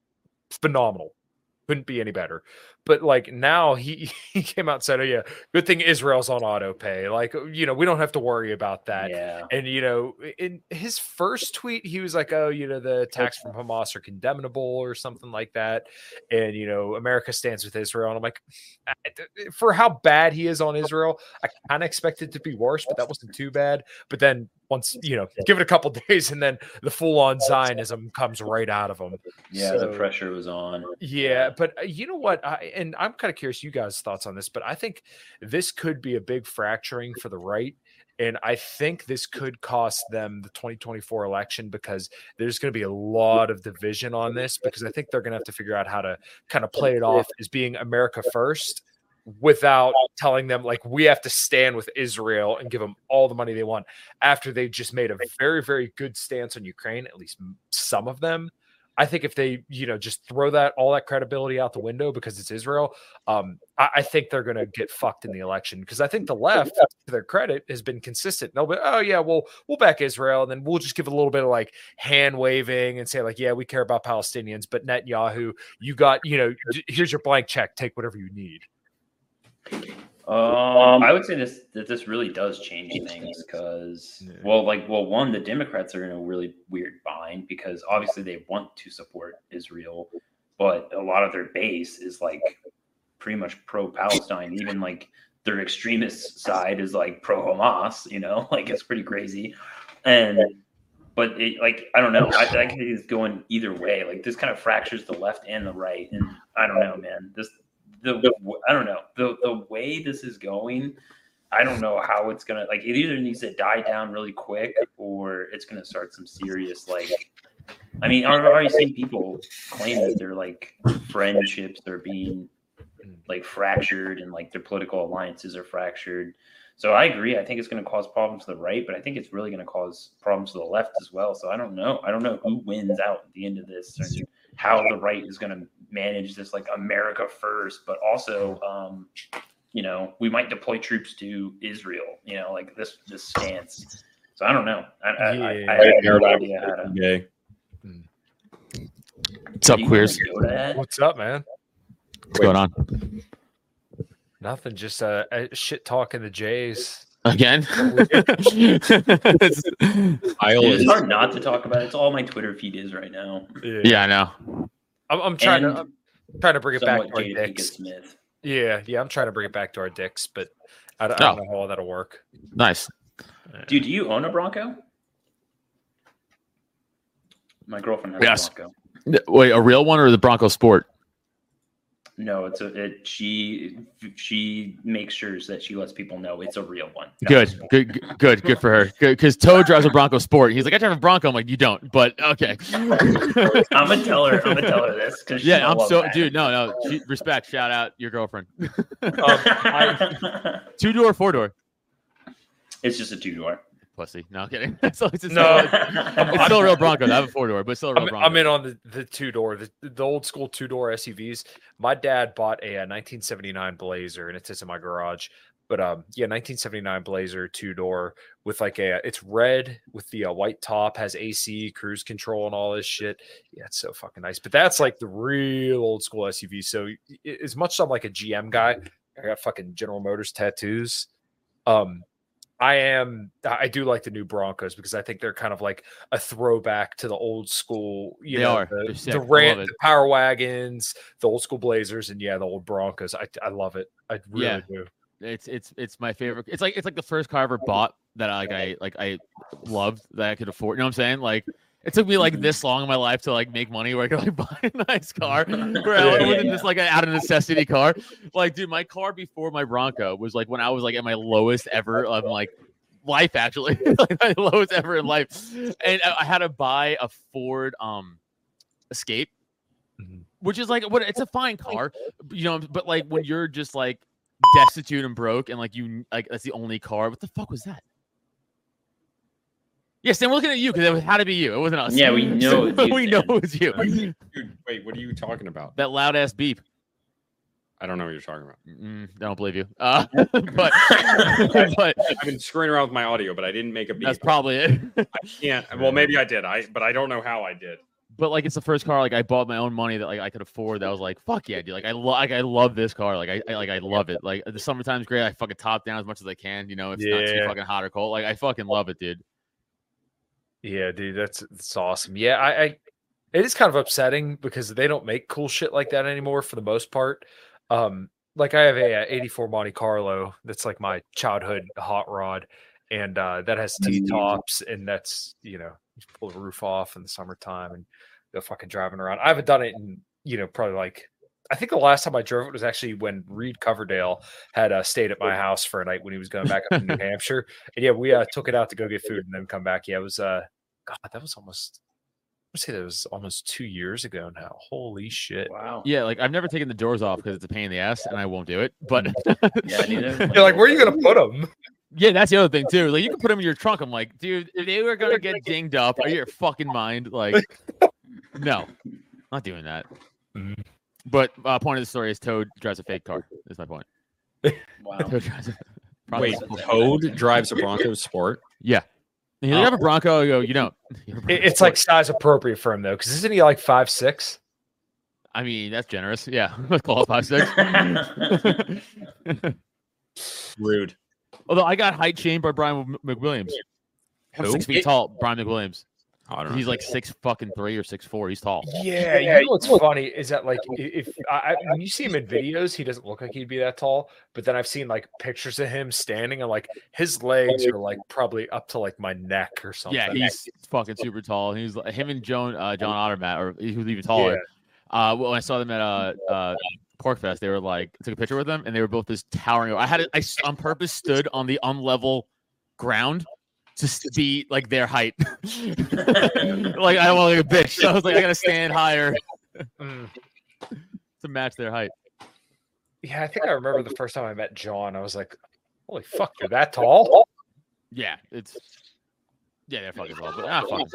phenomenal. Couldn't be any better. But like now he <laughs> he came out and said, "Oh yeah, good thing Israel's on auto pay. Like you know we don't have to worry about that." yeah. And you know, in his first tweet, he was like, "Oh, you know, the attacks from Hamas are condemnable or something like that." And you know, America stands with Israel. And I'm like, for how bad he is on Israel, I kind of expected it to be worse, but that wasn't too bad. But then once you know, give it a couple <laughs> days, and then the full-on Zionism comes right out of him. Yeah, the pressure was on. Yeah, but uh, you know what? I, and I'm kind of curious you guys' thoughts on this, but I think this could be a big fracturing for the right. And I think this could cost them the 2024 election because there's going to be a lot of division on this because I think they're going to have to figure out how to kind of play it off as being America first without telling them like we have to stand with Israel and give them all the money they want after they've just made a very very good stance on Ukraine at least some of them I think if they, you know, just throw that all that credibility out the window because it's Israel, um, I, I think they're going to get fucked in the election because I think the left, to their credit, has been consistent. They'll be, oh yeah, well we'll back Israel, and then we'll just give a little bit of like hand waving and say like, yeah, we care about Palestinians, but Netanyahu, you got, you know, here's your blank check, take whatever you need. Um, I would say this that this really does change things because, Yeah. well, like, well, one, the Democrats are in a really weird bind because obviously they want to support Israel, but a lot of their base is like pretty much pro Palestine. Even like their extremist side is like pro Hamas. You know, <laughs> like it's pretty crazy. And but it, like I don't know, I, I think it's going either way. Like this kind of fractures the left and the right, and I don't know, man. This the, I don't know the the way this is going. I don't know how it's gonna like. It either needs to die down really quick, or it's gonna start some serious like. I mean, I've already seen people claim that their like friendships are being like fractured and like their political alliances are fractured. So I agree. I think it's going to cause problems to the right, but I think it's really going to cause problems to the left as well. So I don't know. I don't know who wins out at the end of this and how the right is going to manage this like America first, but also, um, you know, we might deploy troops to Israel. You know, like this this stance. So I don't know. I, I, I, I have no idea how to. Okay. What's up, queers? gonna go to that? What's up, man? What's going on? Nothing, just uh, uh shit talking the Jays. Again? <laughs> It's- Kyle Dude, it's hard not to talk about. it. It's all my Twitter feed is right now. yeah, I know. I'm, I'm trying And to I'm trying to bring it back to our dicks. Smith. Yeah, yeah, I'm trying to bring it back to our dicks, but I, don't- I don't Oh. know how all that'll work. Nice. Dude, do you own a Bronco? My girlfriend has Yes. a Bronco. Wait, a real one or the Bronco Sport? No, it's a it, she she makes sure that she lets people know it's a real one. not Good, good, good, good, good for her. Good, because Toad drives a Bronco Sport. He's like, I drive a Bronco. I'm like, you don't, but okay. <laughs> I'm gonna tell her. I'm gonna tell her this because yeah, I'm so, dude. No, no, she, respect. Shout out your girlfriend. Um, <laughs> two door, four door. it's just a two door. Pussy. No, I'm kidding. <laughs> so it's, just No. <laughs> it's still a real Bronco. I have a four door, but still a real I'm, Bronco. I'm in on the, the two door, the, the old school two door SUVs. My dad bought a, uh 1979 Blazer, and it sits in my garage. But um, yeah, 1979 Blazer two door with like a, it's red with the uh, white top, has AC, cruise control, and all this shit. Yeah, it's so fucking nice. But that's like the real old school SUV. So i- as much as I'm like a GM guy, I got fucking General Motors tattoos. Um, I am. I do like the new Broncos because I think they're kind of like a throwback to the old school. You They know, are. the, the rant, the power wagons, the old school Blazers, and yeah, the old Broncos. I I love it. I really Yeah. do. It's it's it's my favorite. It's like it's like the first car I ever oh. bought that I like I like I loved that I could afford. You know what I'm saying? Like it took me like <laughs> this long in my life to like make money where I could like <laughs> buy a nice car. <laughs> Where I Yeah, wasn't yeah. just like an out of necessity car. Like, dude, my car before my Bronco was like when I was like at my lowest ever of like life actually. like my lowest ever in life. And I, had to buy a Ford um escape. Mhm. Which is like what it's a fine car, you know, but like when you're just like destitute and broke and like you like that's the only car. What the fuck was that? Yes, I'm looking at you because it had to be you. It wasn't us. Yeah, we know you, we know it was <laughs> you. Dude, wait, what are you talking about? that loud ass beep. I don't know what you're talking about. Mm, I don't believe you. Uh, <laughs> but <laughs> but I've been screwing around with my audio, but I didn't make a beat. that's probably it. can't. Well, maybe I did. I but I don't know how I did. but like it's the first car like I bought my own money that like I could afford. That I was like fuck yeah, dude. Like I lo- like I love this car. Like I, I like I love it. Like the summertime's great. I fucking top down as much as I can. You know, it's not too fucking hot or cold. Like I fucking love it, dude. Yeah, dude, that's that's awesome. Yeah, I, I it is kind of upsetting because they don't make cool shit like that anymore for the most part. Um, like I have a, uh 84 Monte Carlo that's like my childhood hot rod, and uh, that has T tops, and that's you know you pull the roof off in the summertime and go fucking driving around. I haven't done it in you know probably like I think the last time I drove it was actually when Reed Coverdale had uh, stayed at my house for a night when he was going back up to New <laughs> Hampshire, and yeah, we uh, took it out to go get food and then come back. Yeah, it was uh, God, that was almost. I say that was almost two years ago now. Holy shit! Wow. Yeah, like I've never taken the doors off because it's a pain in the ass, and I won't do it. But <laughs> Yeah. You're like, where are you gonna put them? yeah, that's the other thing too. Like you can put them in your trunk. I'm like, dude, if they were gonna get dinged up, are you your fucking mind? Like, <laughs> no, not doing that. Mhm. But uh, point of the story is Toad drives a fake car. Is my point. <laughs> Wow. Toad drives a <laughs> Wait, Sport. Toad drives a Bronco Sport. Yeah. You he's like, have a Bronco. I go, you don't. <laughs> You have a Bronco It's like size appropriate for him though, because isn't he like five six? I mean, that's generous. Yeah, let's call it five six. Rude. Although I got height shamed by Brian McWilliams. I'm Who? six feet tall. Brian McWilliams. I don't know. He's like six fucking three or six four. He's tall. Yeah, you know what's funny is that like if I, I, when you see him in videos, he doesn't look like he'd be that tall. But then I've seen like pictures of him standing, and like his legs are like probably up to like my neck or something. Yeah, he's fucking super tall. He's like him and Joan, uh, John Ottermatt, or he was even taller. Uh, well, when I saw them at uh, uh, PorcFest, they were like took a picture with them, and they were both this towering. I had I on purpose stood on the unlevel ground to s- be like their height. <laughs> like I don't want to look like a bitch. So I was like, I gotta stand <laughs> higher Mm. to match their height. Yeah, I think I remember the first time I met John. I was like, "Holy fuck, you're that tall!" Yeah, it's yeah, they're fucking tall. But ah, fuck.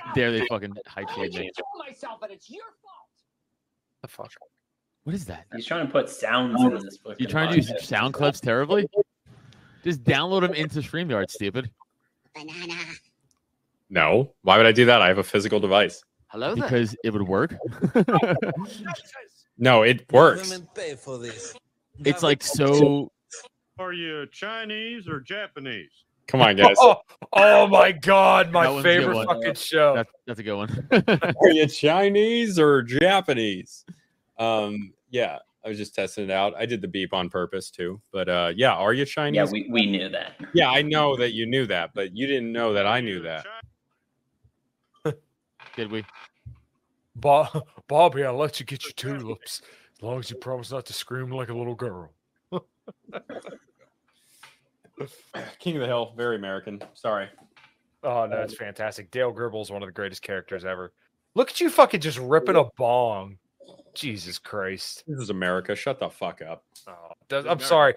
<laughs> Dare they fucking height shade me? The fuck. What is that? He's trying to put sounds in this. Book. You're trying to do sound clips terribly? Just download them into StreamYard, stupid. no. Why would I do that? I have a physical device. Hello there. Because it would work. <laughs> No, it works. pay for this. it's like so. Are you Chinese or Japanese? Come on, guys. <laughs> Oh, oh my god, my That one's a good favorite one. fucking show. That's, that's a good one. Are you Chinese or Japanese? Um, yeah. I was just testing it out. I did the beep on purpose too. But uh, yeah, are you Chinese? Yeah, we, we knew that. yeah, I know that you knew that, but you didn't know that I knew that. <laughs> Did we? Bob, <laughs> Bobby, I'll let you get your tulips as long as you promise not to scream like a little girl. <laughs> King of the Hill, very American. Sorry. Oh no, it's fantastic. Dale Gribble is one of the greatest characters ever. Look at you fucking just ripping a bong. Jesus Christ. This is America. Shut the fuck up. Oh, does- I'm sorry.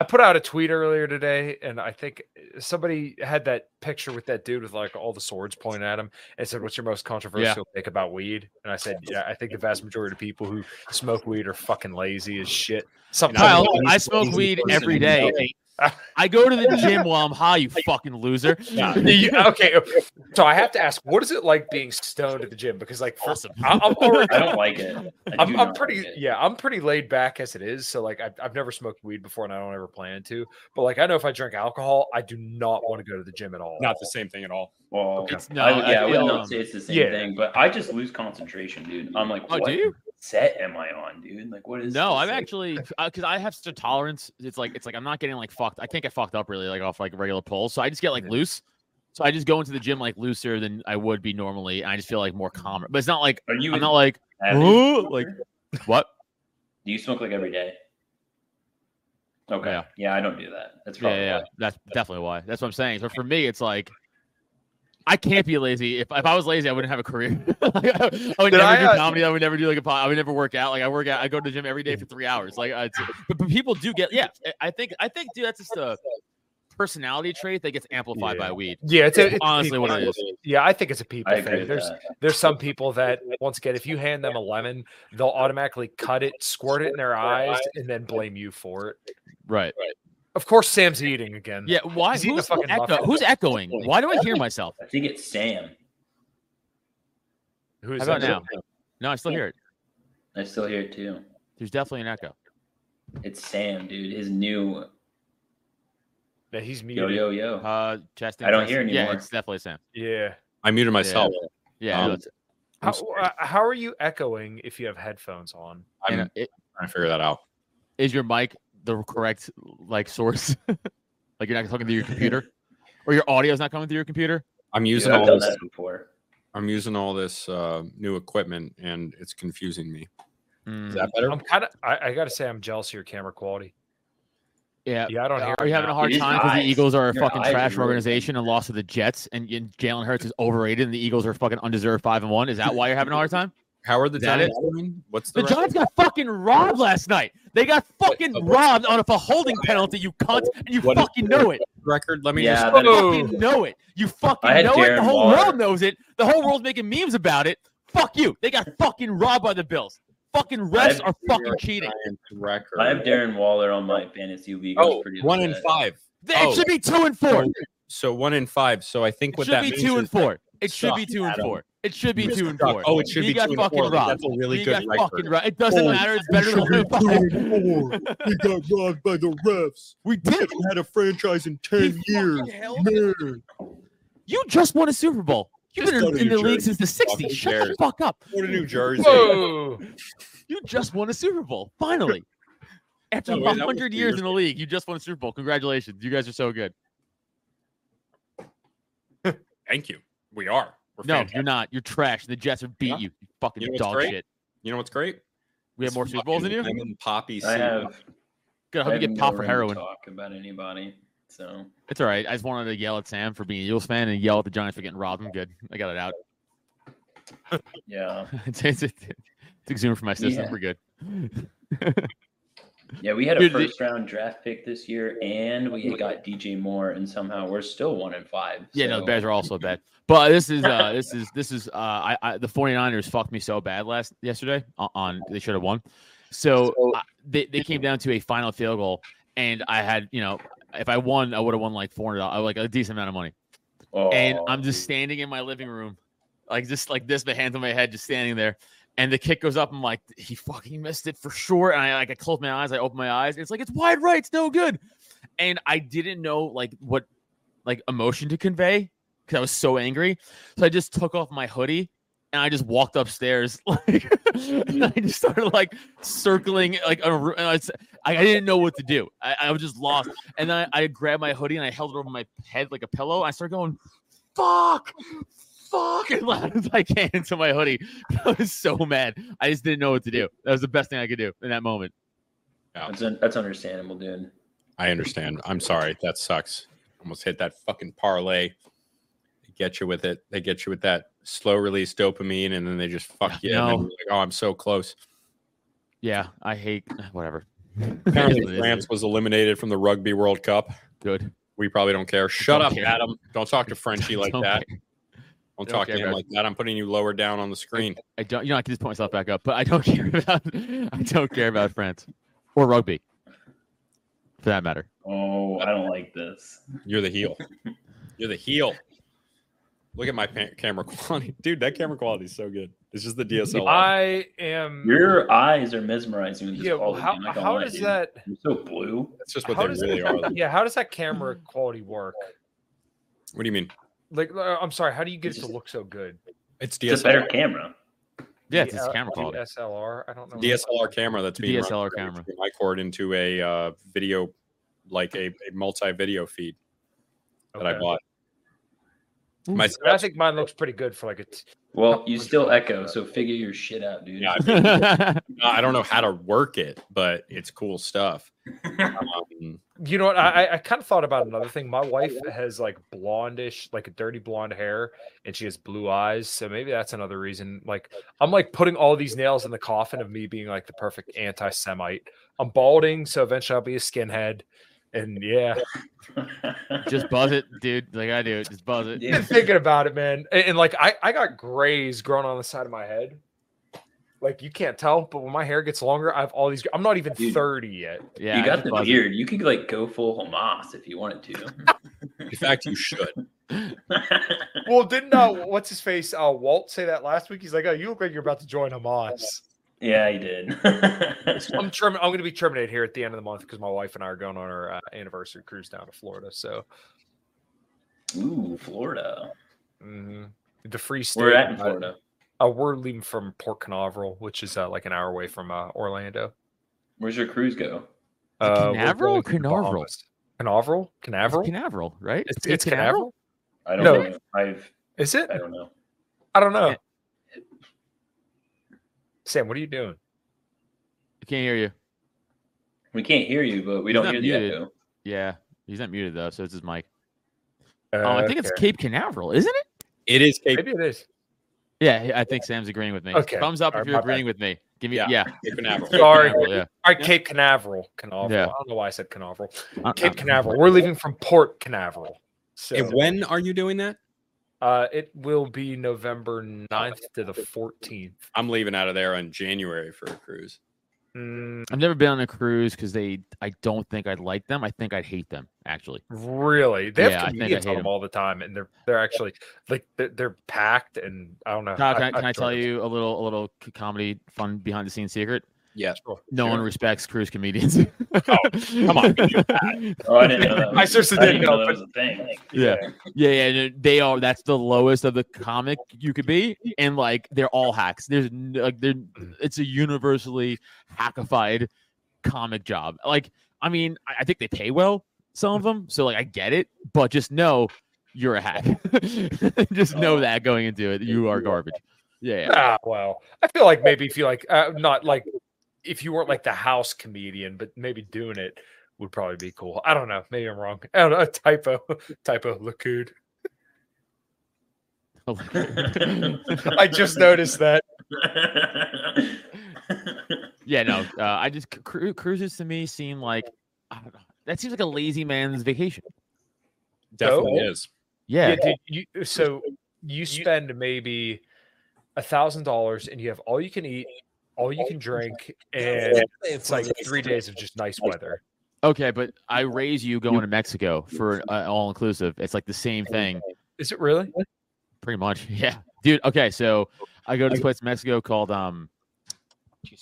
I put out a tweet earlier today, and I think uh, somebody had that picture with that dude with like all the swords pointing at him and said, What's your most controversial take about weed? And I said, Yeah, I think the vast majority of people who smoke weed are fucking lazy as shit. Sometimes Kyle, I smoke weed every day. I go to the gym while I'm high, you fucking loser. You- okay, so I have to ask, what is it like being stoned at the gym? Because like, for, Awesome. I, I'm already, I don't like it. I I'm, I'm pretty, like it. yeah, I'm pretty laid back as it is. So like, I've, I've never smoked weed before, and I don't ever plan to. But like, I know if I drink alcohol, I do not want to go to the gym at all. Not the same thing at all. Well, It's- no, I, I yeah, I, would feel, not um, say it's the same yeah. thing, but I just lose concentration, dude. I'm like, Oh, what do you? Set am I on, dude? Like, what is? No. I'm Like, actually uh, because I have such a tolerance. It's like it's like I'm not getting like fucked. I can't get fucked up really like off like regular pulls. So I just get like Yeah. loose. So I just go into the gym like looser than I would be normally. And I just feel like more calmer. But it's not like Are you? I'm not like smoker? like what? Do you smoke like every day? Okay. Yeah. Yeah, I don't do that. That's Yeah, probably yeah, yeah. why. That's definitely why. That's what I'm saying. So for me, it's like I can't be lazy. If, if I was lazy, I wouldn't have a career. <laughs> Like, I, I would Did never I, do uh, comedy. I would never do like a pod. I would never work out. Like I work out. I go to the gym every day for three hours. Like, I, but, but people do get. Yeah, I think. I think, dude, that's just a personality trait that gets amplified by weed. Yeah, it's, a, it's honestly what it thing. is. Yeah, I think it's a people thing. There's that. there's some people that once again, if you hand them a lemon, they'll automatically cut it, squirt it in their eyes, and then blame you for it. Right. Right. Of course, Sam's eating again. Yeah. Why? He's eating Who's, fucking echo, who's echoing? Why do I hear myself? I think it's Sam. Who's How about that? now? No, I still hear it. I still hear it too. There's definitely an echo. It's Sam, dude. His new Yeah, he's yo muted. yo yo. Uh, testing. I don't testing. hear Yeah, anymore. it's definitely Sam. Yeah. I muted myself. Yeah. Um, How, uh, how are you echoing if you have headphones on? I'm and it, trying to figure that out. is your mic the correct like source? <laughs> like you're not talking through your computer, <laughs> or your audio is not coming through your computer? I'm using I've all this. that before. I'm using all this uh, new equipment, and it's confusing me. Mm, Is that better? I'm kind of. I, I gotta say, I'm jealous of your camera quality. yeah. Yeah, I don't hear. Are you having a hard It is time because the. Eagles are a Your fucking trash really organization and lost to the Jets, and, and Jalen Hurts is overrated, and the Eagles are fucking undeserved five and one? Is that why you're having a hard time? How are the that Giants doing? What's the, The Giants got fucking robbed last night. They got fucking robbed on a holding penalty, you cunt, and you fucking know it. record? Let me Yeah, just. that You is- fucking know it. You fucking I had know it. The whole Waller. world knows it. The whole world's making memes about it. Fuck you. They got fucking robbed by the Bills. Fucking refs are fucking cheating. Record. I have Darren Waller on my fantasy league. Oh, pretty one in five. It Oh. should be two and four. So, so one in five. So I think It what should that be means two is and four. It should be two and Adam. four. It should be two and Suck. four. Oh, it should We be got two and four. robbed. That's a really We good got fucking record. robbed. It doesn't Oh, matter. It's better <laughs> than one and five. <laughs> we got robbed by the refs. We did. We had a franchise in He years. Man, You just won a Super Bowl. You've Just been in, in the New league since the 60s. Shut the cares. fuck up. go to New Jersey. Whoa! <laughs> You just won a Super Bowl. Finally. After No, wait, that was 100 years years in the league, you just won a Super Bowl. Congratulations. You guys are so good. Thank you. We are. We're No, fantastic. you're not. You're trash. The Jets have beat Yeah. you. You fucking You know dog great? shit. You know what's great? We have It's more Super Bowls than you? fucking lemon poppy I have. Good. I I hope you get no popped for heroin. Talk about anybody. So It's all right. I just wanted to yell at Sam for being an Eagles fan and yell at the Giants for getting robbed. I'm good. I got it out. yeah, <laughs> it's, it's, it's, it's exhumed from my system. Yeah. We're good. <laughs> yeah. We had a Dude, first round draft pick this year, and we got DJ Moore, and somehow we're still one in five. Yeah, no, the Bears are also bad. But this is uh this is this is uh I, I the 49ers fucked me so bad last yesterday on, on they should have won. So uh, they, they came down to a final field goal and I had, you know, if I won, I would have won like four hundred dollars, like a decent amount of money. And Oh, I'm just standing in my living room, like just like this, the hands on my head, just standing there. And the kick goes up. I'm like, he fucking missed it for sure. And I like I close my eyes, I open my eyes. It's like it's wide right, it's no good. And I didn't know like what like emotion to convey because I was so angry. So I just took off my hoodie and I just walked upstairs. <laughs> Like, I just started like circling like I didn't know what to do. I, I was just lost. And then I, I grabbed my hoodie and I held it over my head like a pillow. I started going, "Fuck." Fuck as loud as I can into my hoodie. <laughs> I was so mad. I just didn't know what to do. That was the best thing I could do in that moment. That's, un- that's understandable, dude. I understand. I'm sorry. That sucks. Almost hit that fucking parlay. They get you with it. They get you with that slow release dopamine, and then they just fuck you. And No. you're like, oh, I'm so close. Yeah, I hate eh, whatever. <laughs> Apparently, It is what it France was eliminated from the Rugby World Cup. Good. We probably don't care. Shut Don't up, care. Adam. Don't talk to <laughs> Frenchie like that. care. Don't Don't talk to care, him like that. I'm putting you lower down on the screen. I don't. You know, I can just put myself back up, but I don't <laughs> care about. I don't care about France or rugby, for that matter. Oh, I don't like this. You're the heel. <laughs> You're the heel. Look at my pa- camera <laughs> quality, dude. That camera quality is so good. It's just the DSLR. I am. Your eyes are mesmerizing with this yeah. quality. How, I'm not gonna how does that? You're so blue. That's just what how they really that- are. Yeah. How does that camera quality work? What do you mean? Like, uh, I'm sorry. How do you get It's it to just- look so good? It's It's a better DSLR. camera. Yeah, it's The just camera quality. DSLR. I don't know. DSLR camera that's being DSLR camera. my cord into a uh, video, like a, a multi-video feed that I bought. My I, mean, think mine looks pretty good for like a. T- Well, you still echo, so figure your shit out, dude. Yeah, I, <laughs> I don't know how to work it, but it's cool stuff. <laughs> Um, you know what? I, I- I kind of thought about <laughs> another thing. My wife has like blondish, like a dirty blonde hair, and she has blue eyes. So maybe that's another reason. Like I'm like putting all these nails in <laughs> the coffin of me being like the perfect anti-Semite. I'm balding, so eventually I'll be a skinhead. And yeah, <laughs> just buzz it, dude. Like I do. Just buzz it. Yeah. been thinking about it, man. And, and, like I, I got grays growing on the side of my head. Like you can't tell, but when my hair gets longer, I have all these. I'm not even Dude. 30 yet. Yeah, you got the buzz it. beard. You could like go full Hamas if you wanted to. <laughs> in fact, you should. <laughs> Well, didn't uh, what's his face? Uh, Walt say that last week. He's like, "Oh, you look like you're about to join Hamas." yeah, he did. I'm term- I'm going to be terminated here at the end of the month because my wife and I are going on our uh, anniversary cruise down to Florida. So Ooh, Florida. mhm. the free state. We're at in uh, Florida. Uh, we're leaving from Port Canaveral, which is uh, like an hour away from uh, Orlando. Where's your cruise go? Uh, Canaveral or going Canaveral? Canaveral? It's Canaveral? Canaveral, right? It's, Cape it's Canaveral? I don't No. know. I've Is it? I don't know. I don't know. Yeah. Sam, what are you doing? I can't hear you. We can't hear you, but we He's don't hear muted. the echo. Yeah, he's not muted though, so it's his mic. Uh, Oh, I think it's. Cape Canaveral, isn't it? It is Cape, Maybe it is. Yeah, I think Sam's agreeing with me. Okay. Thumbs up All if you're my bad. agreeing with me. Give me Yeah. yeah. Cape Canaveral. Cape Sorry. Canaveral, yeah. All right, Cape Canaveral. Canaveral. Yeah. I don't know why I said Canaveral. Uh, Cape uh, Canaveral. We're leaving from Port Canaveral. So And when are you doing that? uh, it will be November 9th to the 14th. I'm leaving out of there on January for a cruise. Mm, I've never been on a cruise because they. I don't think I'd like them. I think I'd hate them actually. really? They Yeah, I have I comedians hate on 'em. them all the time, and they're they're actually like they're, they're packed, and I don't know. Kyle, can I, can I enjoy tell you a little a little comedy fun behind the scenes secret? Yeah. Sure. No one respects cruise comedians. Oh, come on. <laughs> Oh, I didn't know that. I Was, seriously I didn't didn't know know, that was a thing. yeah. yeah, yeah, no, they are. That's the lowest of the comic you could be, and like they're all hacks. There's like they're. It's a universally hackified comic job. Like, I mean, I, I think they pay well, some of them. So like, I get it, but just know you're a hack. <laughs> just know Oh. that going into it, you are garbage. Yeah, yeah. Ah, well, I feel like maybe if you like, uh, not like if you weren't like the house comedian, but maybe doing it would probably be cool. I don't know. Maybe I'm wrong. <laughs> I don't know. Typo, <laughs> typo, Lakud. <laughs> I just noticed that. yeah, no. Uh, I just cru- cruises to me seem like I don't know. That seems like a lazy man's vacation. Definitely Oh. is. Yeah, Yeah, dude, you, so you spend maybe a thousand dollars and you have all you can eat, all you can drink, and it's like three days of just nice weather. Okay, but I raise you going to Mexico for uh, all inclusive. It's like the same thing, Is it really? pretty much. <laughs> Yeah, dude. Okay, so I go to this place in Mexico called um,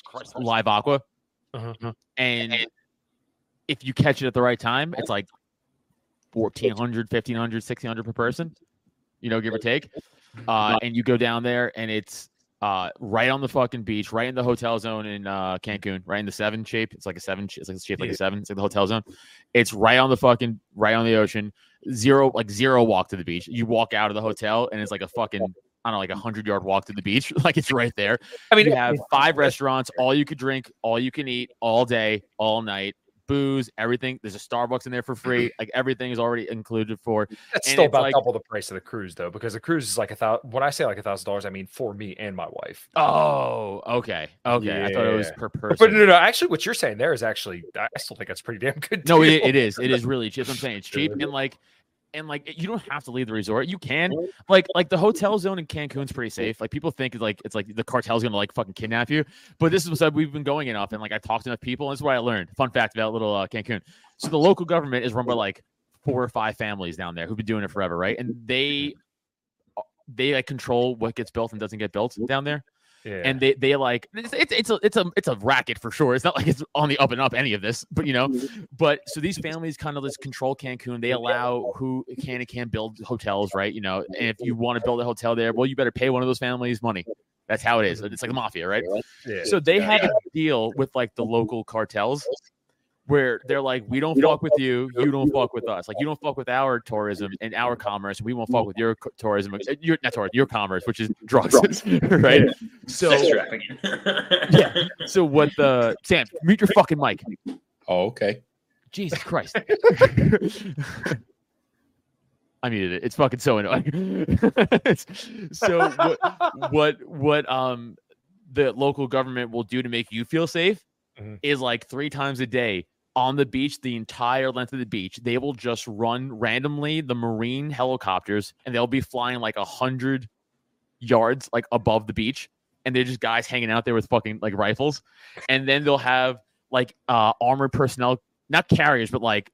Christ, Live Aqua, Uh-huh. and if you catch it at the right time, it's like 1400 1500 1600 per person, you know, give or take. Uh, and you go down there, and it's uh, right on the fucking beach, right in the hotel zone in uh, Cancun, right in the seven shape. It's like a seven. It's like shaped like a seven. It's like the hotel zone. It's right on the fucking right on the ocean. Zero like zero walk to the beach. You walk out of the hotel and it's like a fucking I don't know like a hundred yard walk to the beach. <laughs> like it's right there. I mean, You have five restaurants, all you could drink, all you can eat, all day, all night. Booze, everything. There's a Starbucks in there for free. <laughs> Like everything is already included for. That's and still about like- double the price of the cruise, though, because the cruise is like a thousand. When I say like a thousand dollars, I mean for me and my wife. Oh, okay, okay. I thought it was per person. But person. no, no, actually, what you're saying there is actually, I still think that's pretty damn good. No, it, it is. It is really cheap. I'm saying it's cheap <laughs> and like and like you don't have to leave the resort. You can like like the hotel zone in Cancun's pretty safe. Like people think it's like it's like the cartel's gonna like fucking kidnap you. But this is what we've been going enough and like I talked to enough people. And this is what I learned. Fun fact about little uh, Cancun. So the local government is run by like four or five families down there who've been doing it forever, right? And they they like control what gets built and doesn't get built down there Yeah. and they they like it's, it's it's a it's a it's a racket for sure. It's not like it's on the up and up any of this, but you know, mm-hmm. but so these families kind of just control Cancun. They allow who can and can build hotels, right? You know, and if you want to build a hotel there, well, you better pay one of those families money. That's how it is. It's like a mafia, right? yeah. So they have a deal with like the local cartels where they're like, we don't fuck with you, you don't fuck with us. Like you don't fuck with our tourism <laughs> and our commerce, we won't fuck with your tourism, uh, your not tourism, your commerce, which is <laughs> drugs, <laughs> right? So yeah. So what the Sam, mute your fucking mic. Oh, okay. Jesus Christ. I muted it. It's fucking so annoying. So what, what what um the local government will do to make you feel safe Mhm. is like three times a day on the beach, the entire length of the beach, they will just run randomly the marine helicopters and they'll be flying like a hundred yards like above the beach. And they're just guys hanging out there with fucking like rifles. And then they'll have like uh armored personnel, not carriers, but like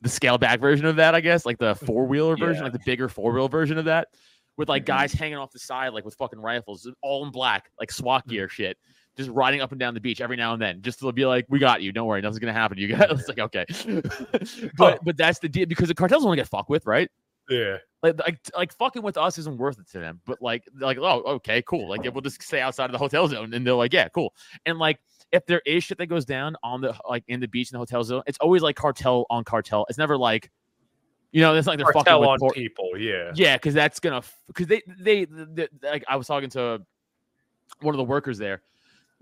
the scaled back version of that, I guess, like the four wheeler version, Yeah. like the bigger four wheel version of that, with like guys hanging off the side, like with fucking rifles, all in black, like SWAT gear shit, just riding up and down the beach every now and then, just to be like, "We got you, don't worry, nothing's gonna happen to you guys." <laughs> It's like okay, <laughs> but oh. but that's the deal because the cartels want to get fucked with, right? yeah. Like, like like fucking with us isn't worth it to them. But like like, oh, okay, cool. Like we'll just stay outside of the hotel zone, and they're like, yeah, cool. And like if there is shit that goes down on the like in the beach in the hotel zone, it's always like cartel on cartel. It's never like, you know, it's like they're fucking Cartel with on por- people. Yeah. yeah, because that's gonna because they, they they like I was talking to one of the workers there,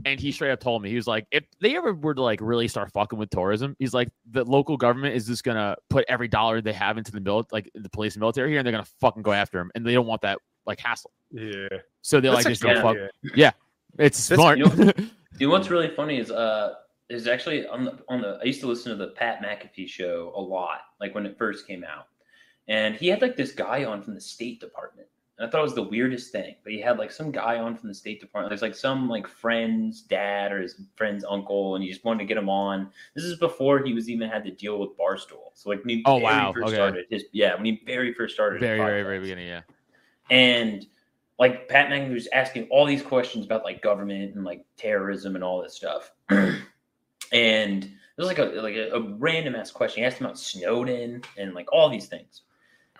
and he straight up told me he was like, if they ever were to like really start fucking with tourism, he's like the local government is just gonna put every dollar they have into the mil like the police and military here, and they're gonna fucking go after him, and they don't want that like hassle. Yeah. So they're That's like, just a- don't yeah, fuck. It's That's- smart. you know- Dude, <laughs> what's really funny is uh is actually on the on the I used to listen to the Pat McAfee show a lot, like when it first came out. And he had like this guy on from the State Department. And I thought it was the weirdest thing. But he had like some guy on from the State Department. There's like some like friend's dad or his friend's uncle, and he just wanted to get him on. This is before he was even had to deal with Barstool. So like when he Oh, very wow. first Okay. started his yeah, when he very first started very, very, very beginning. Yeah. And like Pat McAfee was asking all these questions about like government and like terrorism and all this stuff. <clears throat> and it was like a like a, a random ass question. He asked him about Snowden and like all these things.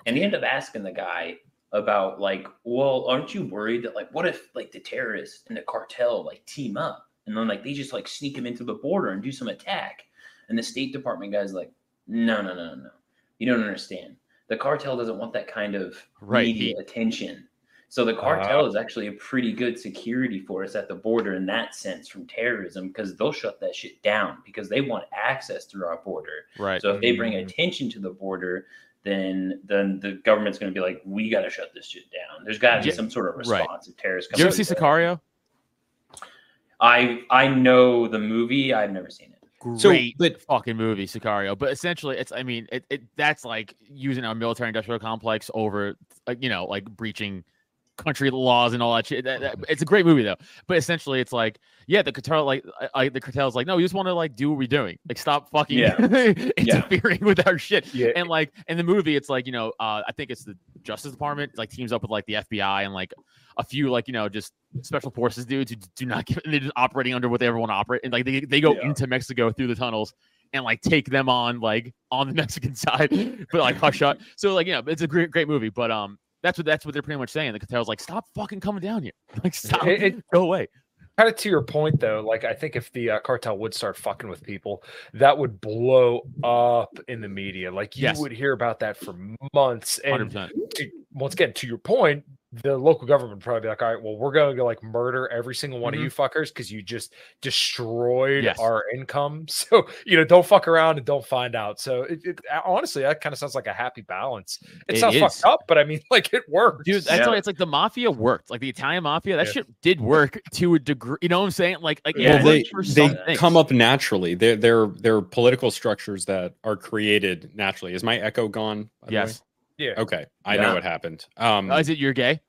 And he ended up asking the guy about like, well, aren't you worried that like what if like the terrorists and the cartel like team up and then like they just like sneak him into the border and do some attack? And the State Department guy's like, no, no, no, no, no. You don't understand. The cartel doesn't want that kind of Right, media he- attention. So the cartel is actually a pretty good security force at the border in that sense from terrorism because they'll shut that shit down because they want access through our border. Right. So if they bring Mm. attention to the border, then then the government's going to be like, we got to shut this shit down. There's got to be Yeah, some sort of right. response if terrorists Did you ever see Sicario? I I know the movie. I've never seen it. So, Great but fucking movie, Sicario. But essentially, it's I mean, it, it that's like using our military industrial complex over, like you know, like breaching country laws and all that shit. That- that- it's a great movie though. But essentially, it's like, yeah, the cartel, like, I, I, the cartel's like, no, we just want to like do what we're doing, like stop fucking Yeah. <laughs> interfering with our shit. Yeah. And like in the movie, it's like you know, uh, I think it's the Justice Department like teams up with like the FBI and like a few like you know just special forces dudes who do not give. They're just operating under what they ever want to operate, and like they they go Yeah. into Mexico through the tunnels and like take them on like on the <laughs> Mexican side, but like hush shut. So like you know, it's a great great movie, but um. That's what that's what they're pretty much saying. The cartel's like, stop fucking coming down here. <laughs> Like, stop, It- it- go away. kind of to your point though like i think if the uh, cartel would start fucking with people that would blow up in the media like you Yes. would hear about that for months And and to- once again to your point the local government would probably be like all right well we're going to like murder every single one Mhm. of you fuckers because you just destroyed Yes. our income <laughs> so you know don't fuck around and don't find out so it, it honestly that kind of sounds like a happy balance it, It sounds is. fucked up but i mean <laughs> like it works Dude, that's Yeah. why it's like the mafia worked. Like the Italian mafia, that Yeah. shit did work to a degree. You know what I'm saying? Like, like Yeah, well, they they come up naturally. They're they're they're political structures that are created naturally. Is my echo gone? by the way? Yes. Yeah Okay, I Yeah. know what happened. Um, Oh, is it you're gay?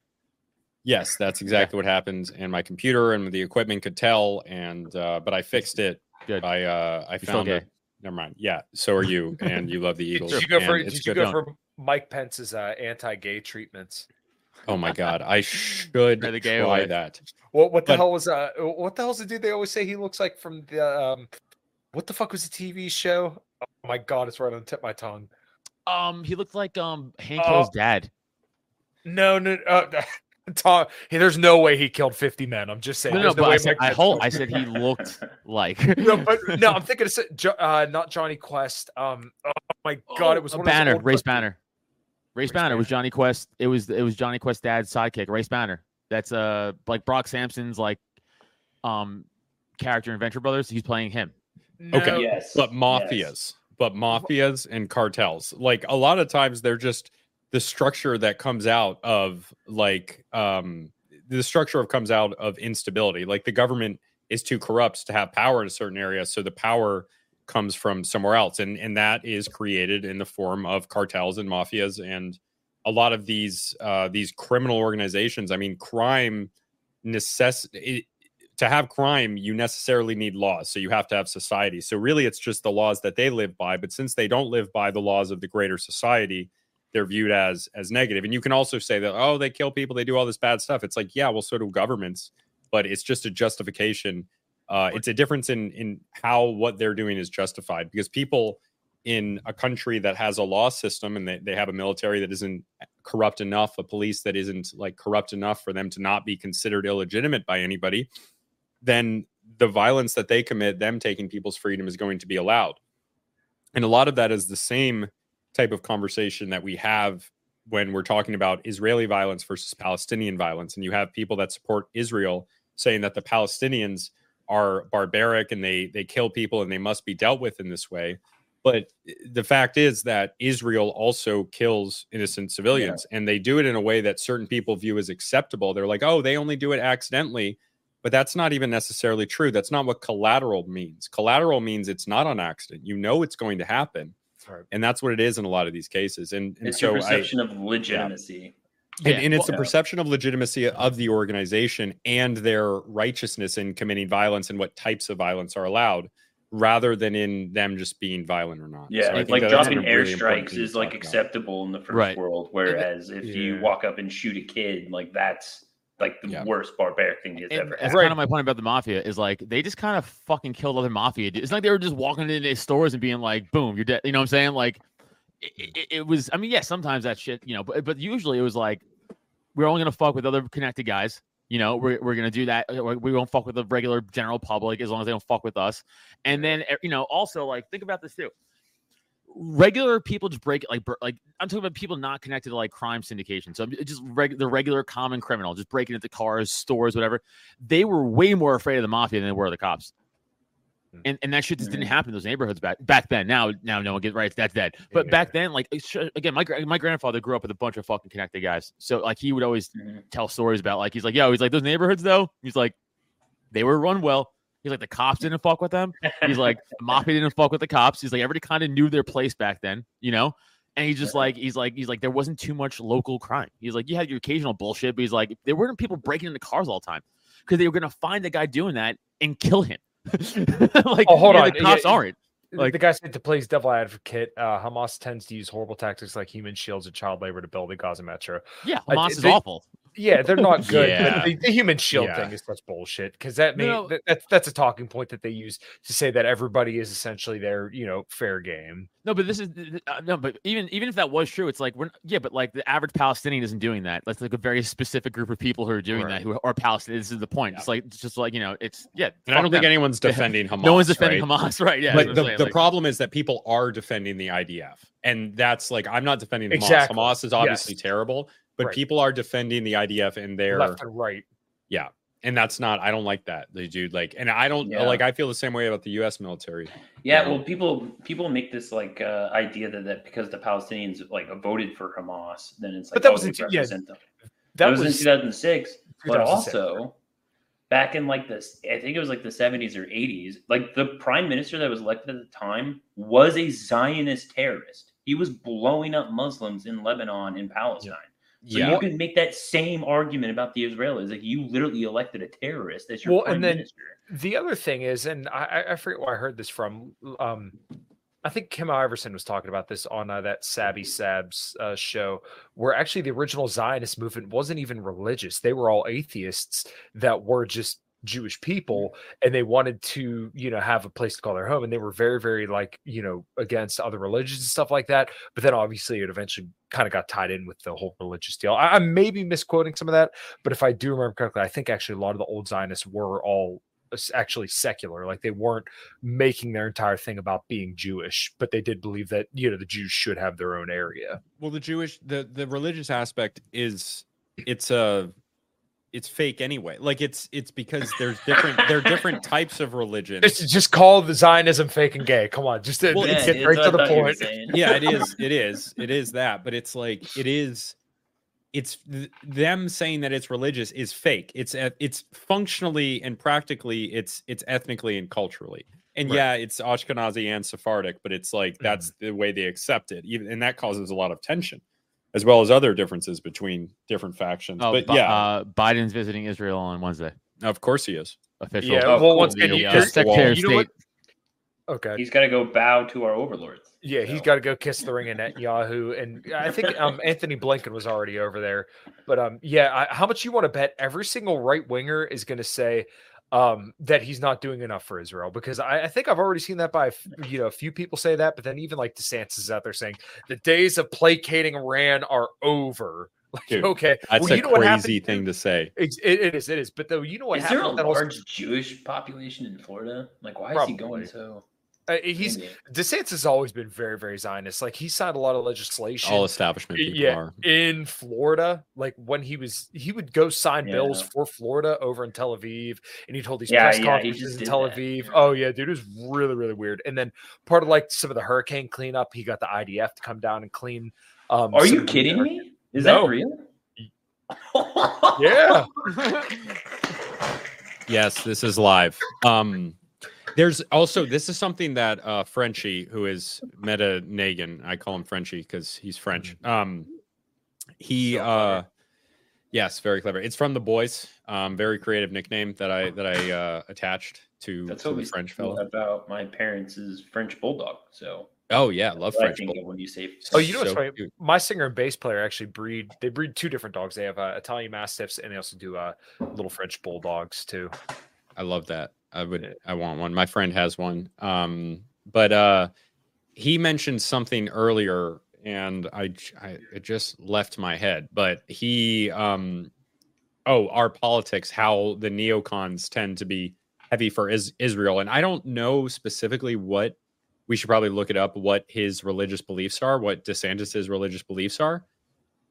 yes, that's exactly what happened. And my computer and the equipment could tell. And uh, but I fixed it. Good. I uh, I still found gay. it. Never mind. Yeah. So are you, and you love the <laughs> Did Eagles. you go for and did you good. go for Mike Pence's uh, anti-gay treatments? Oh my God, I should the gay try away. that. What what the But- hell was uh what the hell's the dude they always say he looks like from the um what the fuck was the TV show? Oh my god, it's right on the tip of my tongue. Um, he looked like um Hank Oh. Hill's dad. No, no, uh, <laughs> Tom. Hey, there's no way he killed 50 men. I'm just saying. No, no, there's but way I said I Pence I said he <laughs> looked like no, but <laughs> no, I'm thinking of uh, not Jonny Quest. Um, oh my god, it was a one of Banner, old Race clips- Banner. Race Race Banner was Jonny Quest. It was it was Jonny Quest's dad's sidekick, Race Banner. That's uh like Brock Samson's like um character in Venture Brothers. He's playing him. Okay. Yes. but yes. But mafias and cartels. Like a lot of times they're just the structure that comes out of like um the structure of comes out of instability. Like the government is too corrupt to have power in a certain area so the power comes from somewhere else and and that is created in the form of cartels and mafias and a lot of these uh these criminal organizations. I mean crime necess- to have crime, you necessarily need laws. So you have to have society. So really, it's just the laws that they live by. But since they don't live by the laws of the greater society, they're viewed as as negative. And you can also say that oh, they kill people, they do all this bad stuff. It's like yeah, well, so do governments, but it's just a justification. Uh, it's a difference in in how what they're doing is justified because people in a country that has a law system and they, they have a military that isn't corrupt enough, a police that isn't like corrupt enough for them to not be considered illegitimate by anybody, then the violence that they commit, them taking people's freedom, is going to be allowed. And a lot of that is the same type of conversation that we have when we're talking about Israeli violence versus Palestinian violence. And you have people that support Israel saying that the Palestinians are barbaric and they they kill people and they must be dealt with in this way. But the fact is that Israel also kills innocent civilians and they do it in a way that certain people view as acceptable. They're like, oh, they only do it accidentally. But that's not even necessarily true. That's not what collateral means. Collateral means it's not on accident. You know it's going to happen. Right. And that's what it is in a lot of these cases. And, and It's so your I, perception of legitimacy. and, Yeah, and it's well- the perception of legitimacy of the organization and their righteousness in committing violence and what types of violence are allowed rather than in them just being violent or not. Yeah, So I like dropping a really airstrikes is like talk about. acceptable in the first Right. world, whereas if you walk up and shoot a kid, like that's like the Yeah. worst barbaric thing that's And ever that's. Right. kind of my point about the mafia is like they just kind of fucking killed other mafia. dudes. It's like they were just walking into stores and being like, "Boom, you're dead." You know what I'm saying? Like, it, it, it was. I mean, yes, sometimes that shit, you know, but but usually it was like we're only gonna fuck with other connected guys. You know, we're, we're gonna do that. We we won't fuck with the regular general public as long as they don't fuck with us. And then eh, you know, also like think about this too. Regular people just break like like I'm talking about people not connected to like crime syndication. So just reg- the regular common criminal just breaking into cars, stores, whatever. They were way more afraid of the mafia than they were of the cops. Hmm. And, and that shit just didn't Mhm. happen in those neighborhoods back back then. Now now no one gets right. That's dead. But Yeah. back then, like again, my my grandfather grew up with a bunch of fucking connected guys. So like he would always Mhm. tell stories about like he's like, yo, he's like those neighborhoods though. He's like, they were run well. He's like the cops didn't fuck with them. He's like <laughs> the mafia didn't fuck with the cops. He's like everybody kind of knew their place back then, you know. And he's just like he's like he's like there wasn't too much local crime. He's like you had your occasional bullshit, but he's like there weren't people breaking into cars all the time because they were gonna find the guy doing that and kill him. <laughs> like Oh, hold yeah, on. the cops Yeah, aren't. Like the guy said to play his devil advocate, uh, Hamas tends to use horrible tactics like human shields and child labor to build the Gaza metro. Yeah, I- Hamas is they- awful. Yeah, they're not <laughs> good. Yeah. But the, the human shield Yeah. thing is such bullshit because that mean No. that, that's that's a talking point that they use to say that everybody is essentially their you know fair game. No, but this is uh, no, but even even if that was true, it's like we're yeah, but like the average Palestinian isn't doing that. That's like a very specific group of people who are doing Right. that, who are Palestinians. This is the point. It's like it's just like you know, it's yeah. And I don't fuck think anyone's <laughs> defending Hamas. no one's defending right? Hamas, <laughs> right? Yeah, but the, saying, the like- problem is that people are defending the IDF, and that's like I'm not defending Hamas. Exactly. Hamas is obviously Yes. terrible, but Right. people are defending the IDF and their Left and right. yeah, and that's not. I don't like that, the dude. Like, and I don't Yeah. like. I feel the same way about the U.S. military. Yeah, well, people people make this like uh, idea that, that because the Palestinians like voted for Hamas, then it's like But that oh, was we in two- yeah, them. That, was, in 2006, but 2006, also back in like this, I think it was like the 70s or 80s. Like the prime minister that was elected at the time was a Zionist terrorist. He was blowing up Muslims in Lebanon and Palestine. So Yeah, you can make that same argument about the Israelis. Like you literally elected a terrorist as your Well, prime and then- minister. The other thing is, and I, I- I forget where I heard this from. Um, I think Kim Iversen was talking about this on uh, that Sabby Sabs uh, show, where actually the original Zionist movement wasn't even religious; they were all atheists that were just Jewish people, mm-hmm. and they wanted to, you know, have a place to call their home, and they were very, very like, you know, against other religions and stuff like that. But then obviously it eventually kind of got tied in with the whole religious deal. I, I may be misquoting some of that, but if I do remember correctly, I think actually a lot of the old Zionists were all actually secular like they weren't making their entire thing about being jewish but they did believe that you know the jews should have their own area well, the Jewish, the the religious aspect is it's a it's fake anyway. Like it's it's because there's different there are different <laughs> types of religion. just, just call the zionism fake and gay. Come on just to, Well, to it's- get right to the thought you were point. yeah it is <laughs> it is it is that but it's like it is it's th- them saying that it's religious is fake. It's it's functionally and practically it's it's ethnically and culturally. And Right. yeah it's ashkenazi and sephardic but it's like that's mm-hmm. the way they accept it. Even and that causes a lot of tension as well as other differences between different factions Oh, but Bi- yeah uh, Biden's visiting Israel on Wednesday. of course he is Official. yeah well once again you, uh, Secretary of you know what State. okay He's got to go bow to our overlords. Yeah, he's So- got to go kiss the ring of Netanyahu, and I think um, <laughs> Antony Blinken was already over there. But um, yeah, I, how much you want to bet every single right winger is going to say um, that he's not doing enough for Israel? Because I, I think I've already seen that by you know a few people say that, but then even like DeSantis is out there saying the days of placating Iran are over. <laughs> Like, Dude, okay, that's well, a you know what crazy thing to say It's- It, it is, it is. But though, you know what Is there happened? a with that whole- large Jewish population in Florida? Like, why is he going so? Uh, he's Maybe. DeSantis has always been very, very Zionist. Like he signed a lot of legislation. all establishment people yeah, are in Florida, like when he was, he would go sign bills for Florida over in Tel Aviv, and he'd hold these Yeah, press yeah, conferences in did Tel that. Aviv. Oh yeah, dude, it was really, really weird. And then part of like some of the hurricane cleanup, he got the IDF to come down and clean. Um, Are you kidding me? Is No. that real? <laughs> Yeah, Yes, this is live. Um, there's also this is something that uh Frenchie, who is Meta Nagan, I call him Frenchie because he's French. Um, he So uh, yes, very clever. It's from the boys. Um, very creative nickname that I that I uh attached to, That's to what the we French fellow. about my parents' is French bulldog. So Oh yeah, love that's I French. think Bull- when you say. Oh, you know what's So funny? cute. My singer and bass player actually breed. They breed two different dogs. They have uh, Italian Mastiffs, and they also do uh, little French bulldogs too. I love that. I would I want one. My friend has one. Um, but uh he mentioned something earlier and I, I it just left my head. But he um oh, our politics, how the neocons tend to be heavy for is- Israel. And I don't know specifically what we should probably look it up what his religious beliefs are, what DeSantis's religious beliefs are.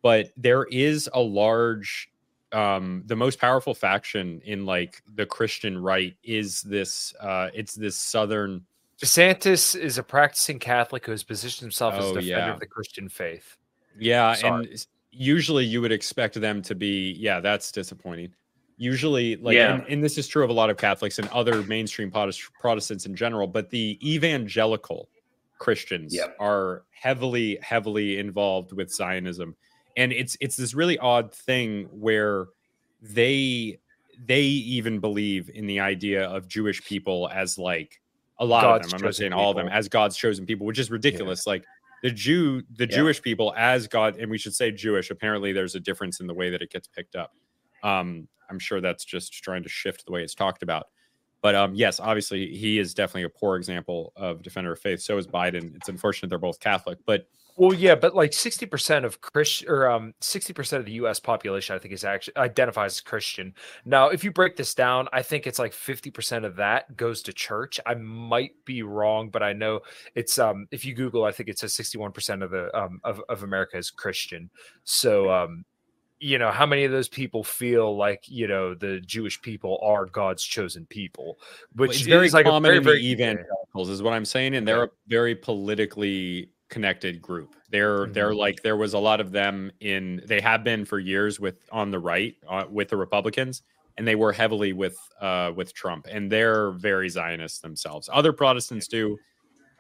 But there is a large um the most powerful faction in like the christian right is this uh it's this southern DeSantis is a practicing Catholic who has positioned himself as a Oh, defender yeah. of the Christian faith. yeah Sorry. and usually you would expect them to be yeah that's disappointing usually like Yeah. and, and this is true of a lot of catholics and other mainstream protestants in general but the evangelical christians Yep. are heavily heavily involved with zionism and it's it's this really odd thing where they they even believe in the idea of jewish people as like a lot God's of them i'm not saying all of them as god's chosen people which is ridiculous like the Jew, the Yeah. Jewish people as God, and we should say Jewish. Apparently, there's a difference in the way that it gets picked up. Um, I'm sure that's just trying to shift the way it's talked about. But um, yes, obviously, he is definitely a poor example of defender of faith. So is Biden. It's unfortunate they're both Catholic, but Well, yeah, but like sixty percent of Christian or um sixty percent of the U.S. population, I think, is actually identifies as Christian. Now, if you break this down, I think it's like fifty percent of that goes to church. I might be wrong, but I know it's um if you Google, I think it says sixty one percent of the um of, of America is Christian. So um you know how many of those people feel like you know the Jewish people are God's chosen people, which it's very is like a common very in very evangelicals, is what I'm saying, and they're a very politically connected group. They're they're like there was a lot of them in they have been for years with on the right uh, with the Republicans, and they were heavily with uh with Trump, and they're very Zionist themselves. Other Protestants do,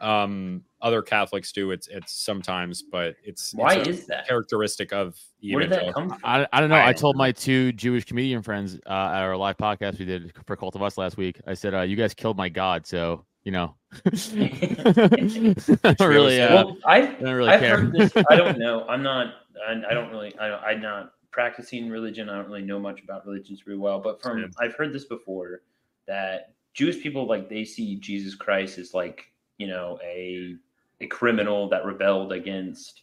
um, other Catholics do. It's it's sometimes, but it's Why it's a is that? characteristic of Where did that come from? I, I don't know. I, I- told my two Jewish comedian friends uh, at our live podcast we did for Cult of Us last week. I said, uh, "You guys killed my God, so you know." <laughs> <laughs> I don't really, uh, well, I've, I don't really I've care. heard this. I don't <laughs> know. I'm not. I, I don't really. I don't, I'm not practicing religion. I don't really know much about religions very well. But from Same. I've heard this before that Jewish people like they see Jesus Christ as like you know a a criminal that rebelled against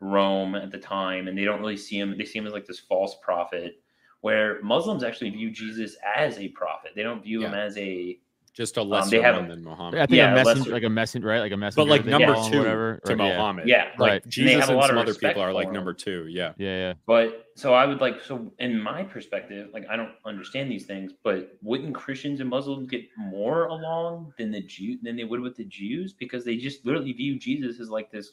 Rome at the time, and they don't really see him. They see him as like this false prophet. Where Muslims actually view Jesus as a prophet. They don't view him as a just a Um, lesser they have- one than Muhammad. I think Yeah, a messenger, like a messenger, right? Like a messenger. but like number call two whatever. to or- yeah. Muhammad. yeah. Right. Like And they Jesus have a and lot some of other people are like number two. Yeah. Yeah, yeah. But so I would like so in my perspective, like I don't understand these things, but wouldn't Christians and Muslims get more along than the Jew than they would with the Jews because they just literally view Jesus as like this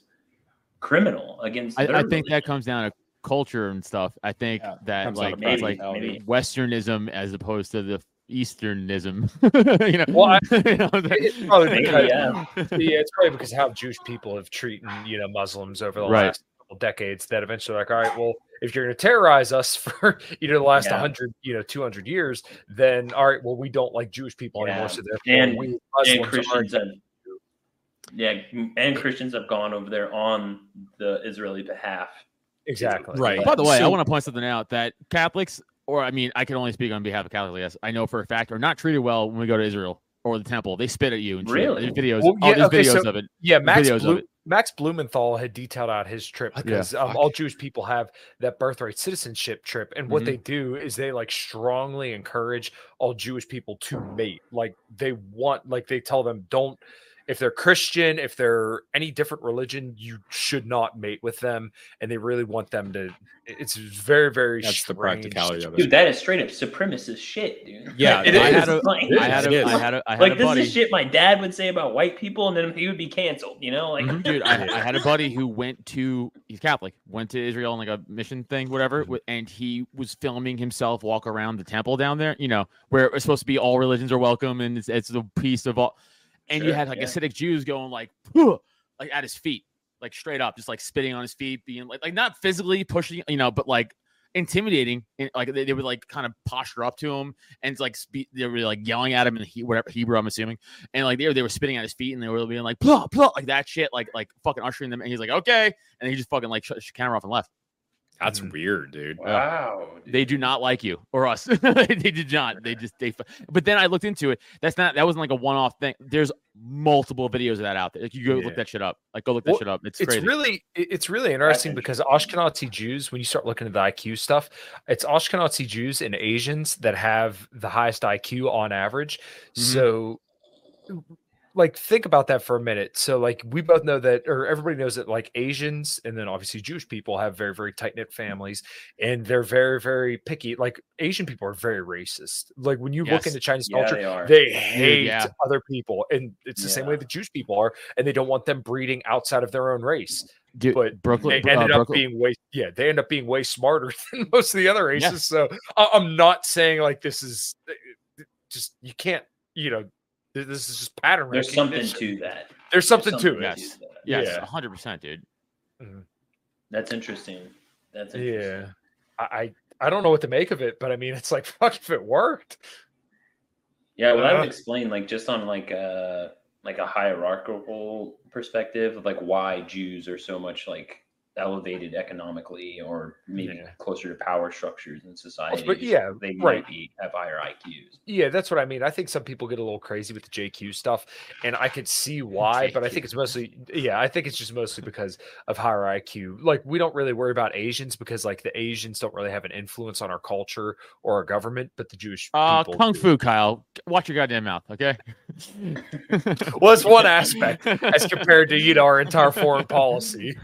criminal against. I, their I think that comes down to culture and stuff. I think Yeah, that comes like to it's like maybe. Westernism as opposed to the Easternism. <laughs> you know, Well, I- <laughs> you know, that- it's probably <laughs> because yeah. yeah, it's probably because how Jewish people have treated you know Muslims over the Right. last couple decades. That eventually, like, all right, well, if you're going to terrorize us for you know the last Yeah. 100, you know, 200 years, then all right, well, we don't like Jewish people Yeah. anymore. So therefore, And- we and Muslims Christians are. have yeah, and Christians have gone over there on the Israeli behalf. Exactly. Right. By the way, I want to point something out that Catholics, or I mean, I can only speak on behalf of Catholics. Yes, I know for a fact, are not treated well when we go to Israel or the temple. They spit at you and. Really? There's videos. Well, oh, yeah, there's okay, videos so- of it. Yeah, Max videos of Blu- it. Max Blumenthal had detailed out his trip Yeah. because um, all Jewish people have that birthright citizenship trip, and what Mhm. they do is they like strongly encourage all Jewish people to mate. Like they want, like they tell them, don't if they're Christian, if they're any different religion, you should not mate with them, and they really want them to. It's very, very. That's the practicality of it. Dude, that is straight up supremacist shit, dude. Yeah, <laughs> It I is. had a, Like- I had It a, had a, I had like a this buddy. is shit my dad would say about white people, and then he would be canceled. You know, like Mhm, dude, I, I had a buddy who went to he's Catholic, went to Israel on like a mission thing, whatever, and he was filming himself walk around the temple down there, you know, where it's supposed to be all religions are welcome and it's, it's the peace of all. And you had like yeah. Hasidic Jews going like, like at his feet, like straight up, just like spitting on his feet, being like, like not physically pushing, you know, but like intimidating. And like they, they would like kind of posture up to him and like speak, they were like yelling at him in he, whatever Hebrew, I'm assuming and like they were, they were spitting at his feet and they were being like blah blah like that shit like like fucking ushering them and he's like okay and he just fucking like shut the camera off and left. That's weird, dude. wow, dude. They do not like you or us. <laughs> they did not. They just they. But then I looked into it. That's not that wasn't like a one off thing. There's multiple videos of that out there. Like you go Yeah. look that shit up. Like go look that Well, shit up. It's, it's crazy. really it's really interesting because Ashkenazi Jews, when you start looking at the IQ stuff, it's Ashkenazi Jews and Asians that have the highest IQ on average. Mhm. So like think about that for a minute. So like we both know that or everybody knows that like Asians and then obviously Jewish people have very very tight-knit families and they're very very picky. Like Asian people are very racist. Like when you look into Chinese yeah, culture, they they hate yeah. other people and it's the same way Yeah. the jewish people are and they don't want them breeding outside of their own race Dude, but Brooklyn. they ended uh, up Brooklyn- being way yeah they end up being way smarter <laughs> than most of the other races Yes. so I- i'm not saying like this is uh, just you can't you know th- this is just pattern There's something recognition. to that. there's something, There's to it Yes. that. Yes, yeah. hundred percent, dude. That's interesting. That's interesting. yeah I, I i don't know what to make of it but i mean it's like <laughs> fuck if it worked Yeah, well, that Uh, would explain like just on like a like a hierarchical perspective of like why Jews are so much like elevated economically or maybe Yeah. closer to power structures in society. but yeah, they right. might be have higher IQs. Yeah, that's what I mean. I think some people get a little crazy with the JQ stuff, and I could see <laughs> why, but I think it's mostly yeah, I think it's just mostly because of higher IQ. Like we don't really worry about Asians because like the Asians don't really have an influence on our culture or our government, but the Jewish Uh, people kung do. fu, Kyle. Watch your goddamn mouth, okay? <laughs> Well, it's one aspect <laughs> as compared to you know our entire foreign policy.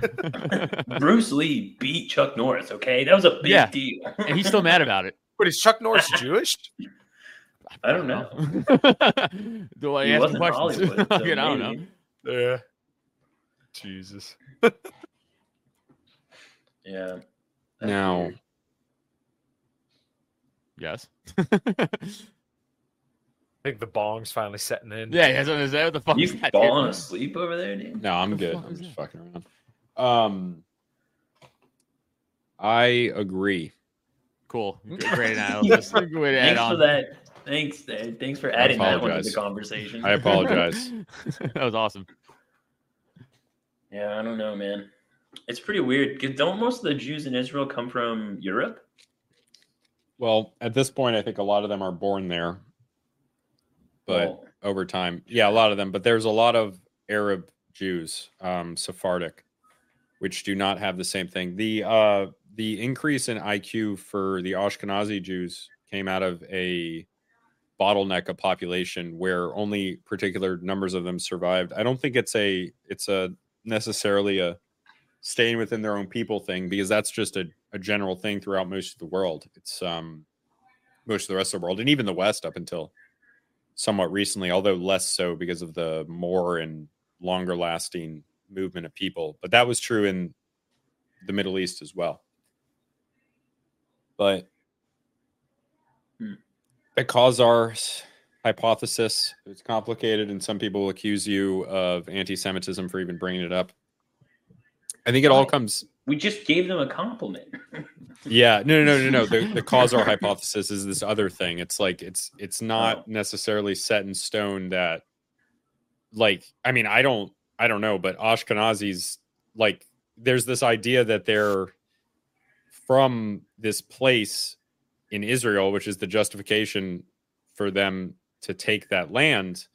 Bruce Lee beat Chuck Norris. Okay, that was a big Yeah. deal. and he's still mad about it. But is Chuck Norris Jewish? I don't know. <laughs> Do I He ask wasn't questions? Hollywood, <laughs> so Fucking, I don't know. Yeah. Jesus. <laughs> Yeah. Now, weird. Yes. I think the bong's finally setting in. yeah, yeah. So is that what the fuck you falling asleep over there, dude? no, I'm good. I'm just fucking around. Um, I agree. Cool. <laughs> Great analysis. Good way to add Thanks for that. Thanks, Dad. Thanks for adding that one to the conversation. I apologize. <laughs> <laughs> that was awesome. Yeah, I don't know, man. It's pretty weird. 'cause Don't most of the Jews in Israel come from Europe? Well, at this point, I think a lot of them are born there, but Well, over time, yeah, a lot of them. But there's a lot of Arab Jews, um, Sephardic, which do not have the same thing. The uh, the increase in IQ for the Ashkenazi Jews came out of a bottleneck of population where only particular numbers of them survived. I don't think it's a it's a necessarily a staying within their own people thing because that's just a, a general thing throughout most of the world. It's um most of the rest of the world and even the West up until somewhat recently, although less so because of the more and longer lasting movement of people. But that was true in the Middle East as well. But Hmm. the Khazars hypothesis it's complicated, and some people accuse you of anti-Semitism for even bringing it up. I think it all comes. we just gave them a compliment. <laughs> Yeah, no, no, no, no, no. The, the Khazar hypothesis is this other thing. It's like it's it's not Oh. necessarily set in stone that, like, I mean, I don't, I don't know, but Ashkenazis, like, there's this idea that they're from this place in Israel, which is the justification for them to take that land.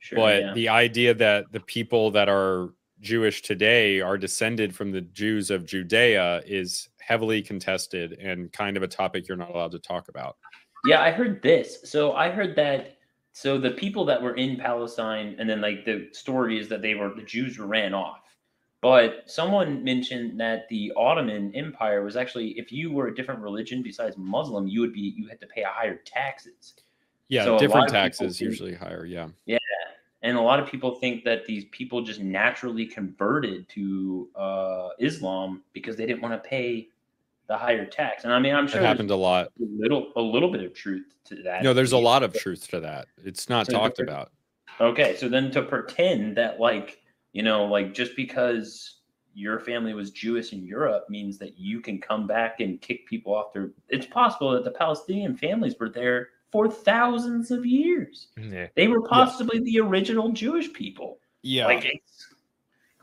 Sure, but yeah. the idea that the people that are Jewish today are descended from the Jews of Judea is heavily contested and kind of a topic you're not allowed to talk about. Yeah, I heard this. So I heard that. So the people that were in Palestine, and then like the story is that they were the Jews ran off. But someone mentioned that the Ottoman Empire was actually, if you were a different religion besides Muslim, you would be you had to pay a higher taxes. Yeah, So different taxes think- usually higher. Yeah. Yeah, and a lot of people think that these people just naturally converted to uh, Islam because they didn't want to pay the higher tax. And I mean, I'm sure it happened a lot. a little a little bit of truth to that. No, there's a lot of truth to that. It's not So talked about. Okay, so then to pretend that like you know like just because your family was Jewish in Europe means that you can come back and kick people off their. It's possible that the Palestinian families were there for thousands of years. Mm, yeah. They were possibly the original Jewish people. Yeah. Like it's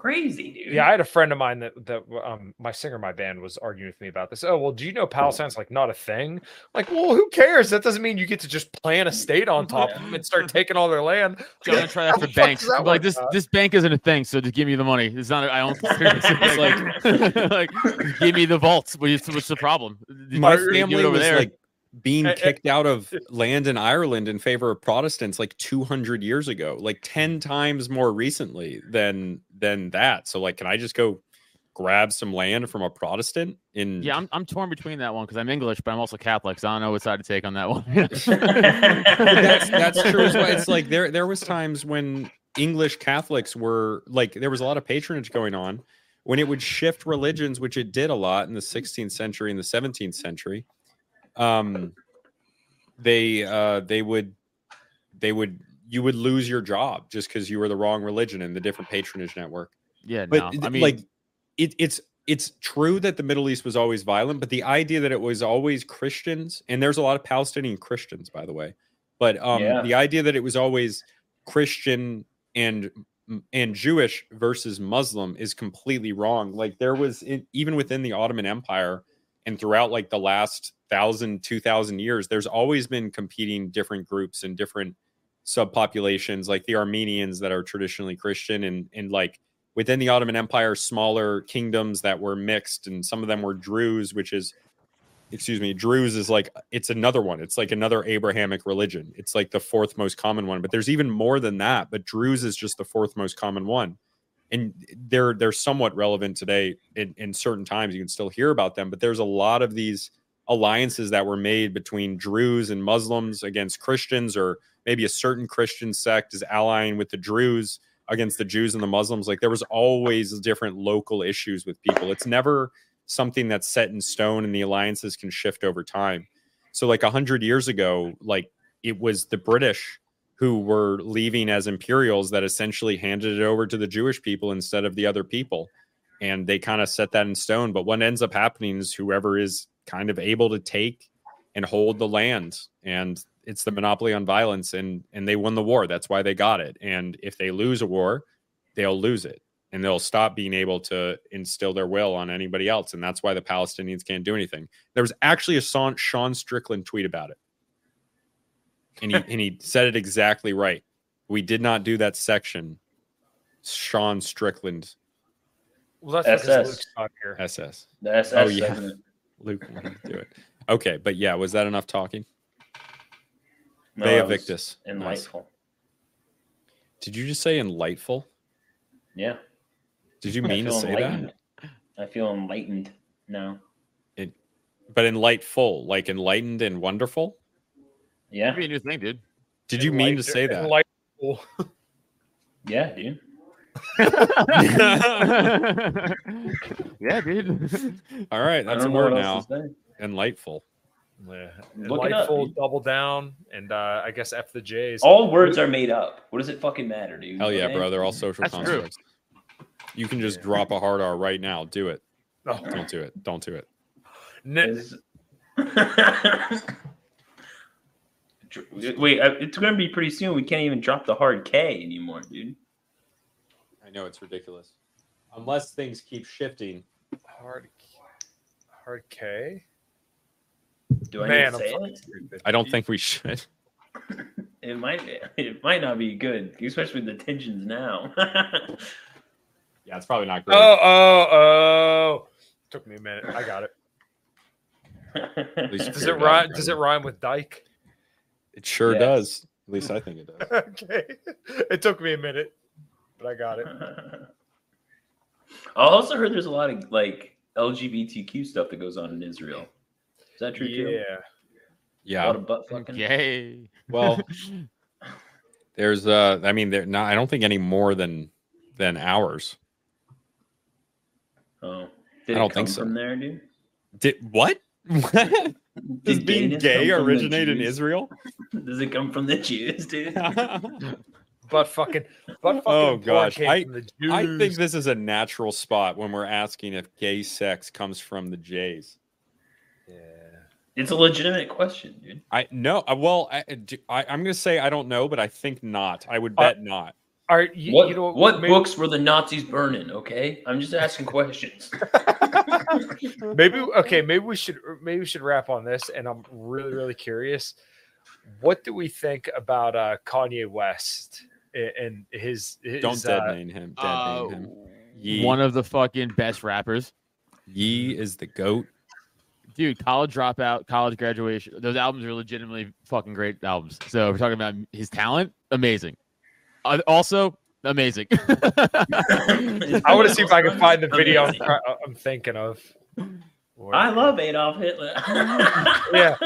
crazy, dude. Yeah, I had a friend of mine that that um my singer my band was arguing with me about this. Oh well, do you know Palestine's like not a thing? Like, well, who cares? That doesn't mean you get to just plant a state on top of them and start taking all their land. <laughs> I'm gonna try that for banks. that I'm like this, out? this bank isn't a thing, so just give me the money. It's not. I own. It's <laughs> like, <laughs> like, give me the vaults. What's, what's the problem? My Give it family over was there. like being kicked out of uh, land in Ireland in favor of Protestants like 200 years ago, like 10 times more recently than than that. So like, can I just go grab some land from a Protestant in? yeah, I'm, I'm torn between that one because I'm English, but I'm also Catholic, so I don't know what side to take on that one. <laughs> that's that's true as well. It's like there there was times when English Catholics were like there was a lot of patronage going on when it would shift religions, which it did a lot in the 16th century and the 17th century. Um, they uh, they would they would you would lose your job just because you were the wrong religion in the different patronage network. yeah, But no. I mean, like it, it's it's true that the Middle East was always violent, but the idea that it was always Christians, and there's a lot of Palestinian Christians, by the way, but um, Yeah. the idea that it was always Christian and and Jewish versus Muslim is completely wrong. Like there was even within the Ottoman Empire and throughout like the last thousand, two thousand years, there's always been competing different groups and different subpopulations, like the Armenians that are traditionally Christian, and and like within the Ottoman Empire, smaller kingdoms that were mixed, and some of them were Druze, which is excuse me, Druze is like it's another one. It's like another Abrahamic religion. It's like the fourth most common one, but there's even more than that. But Druze is just the fourth most common one, and they're they're somewhat relevant today. In, in certain times, you can still hear about them, but there's a lot of these alliances that were made between Druze and Muslims against Christians, or maybe a certain Christian sect is allying with the Druze against the Jews and the Muslims. Like there was always different local issues with people. It's never something that's set in stone and the alliances can shift over time. So like a hundred years ago, like it was the British who were leaving as imperials that essentially handed it over to the Jewish people instead of the other people. And they kind of set that in stone. But what ends up happening is whoever is kind of able to take and hold the land and it's the monopoly on violence and and they won the war that's why they got it and if they lose a war they'll lose it and they'll stop being able to instill their will on anybody else. And that's why the Palestinians can't do anything. There was actually a Sean, Sean Strickland tweet about it. And he, <laughs> and he said it exactly right. We did not do that section. Sean Strickland, Well, that's SS. Luke's not here. SS. The SS Oh, yeah. segment. Luke wanted to do it. Okay, but yeah, was that enough talking? No, Bea that was Victus. Nice. Enlightful. Did you just say enlightful? Yeah. Did you mean to say enlightened. I feel enlightened now. that? But enlightful, like enlightened and wonderful? Yeah. That'd be a new thing, dude. Did you mean to say that? Enlightful. Yeah, dude. <laughs> yeah, dude. All right, that's a word now. else to. Enlightful. Yeah. Look up, Enlightful, double down, and uh, I guess F the J's. All words are made up. What does it fucking matter, dude? Hell yeah, bro. They're all social That's true. constructs. You can just drop a hard R right now. Do it. Oh, Don't do it. Don't do it. n- <laughs> Wait, uh, it's gonna be pretty soon. We can't even drop the hard K anymore, dude. I know it's ridiculous. Unless things keep shifting. hard, hard K. Do I Man, need I'm to say fucking it? stupid. I don't think we should. <laughs> It might. It might not be good, especially with the tensions now. <laughs> Yeah, it's probably not great. Oh, oh, oh! Took me a minute. I got it. Does it rhyme? Does it rhyme with Dyke? It sure Yes. does. At least I think it does. <laughs> okay. It took me a minute, but I got it. <laughs> I also heard there's a lot of like LGBTQ stuff that goes on in Israel. Is that true too? Yeah. A Yeah. lot of butt fucking. Yay. Well, <laughs> there's uh I mean there not I don't think any more than than ours. Oh, did I don't it think so. From there, dude. Did what? <laughs> Does being gay come from the originate in Israel? Does it come from the Jews, dude? But fucking, but fucking. Oh, gosh. I- from the I think this is a natural spot when we're asking if gay sex comes from the Jays. Yeah. it's a legitimate question, dude. I no, uh, well, I, I I'm gonna say I don't know, but I think not. I would Uh, bet not. All right. You, what you know what maybe, books were the Nazis burning? Okay, I'm just asking questions. <laughs> Maybe okay. Maybe we should. Maybe we should wrap on this. And I'm really, really curious. What do we think about uh, Kanye West a- and his? his Don't uh, deadname him. Deadname Uh, him. Yee, one of the fucking best rappers. Yee is the goat. Dude, college dropout, college graduation. Those albums are legitimately fucking great albums. So we're talking about his talent, amazing. Uh, also, amazing. <laughs> I want to see if I can find the <laughs> video I'm, I'm thinking of. I uh, love Adolf Hitler. <laughs> <laughs> Yeah.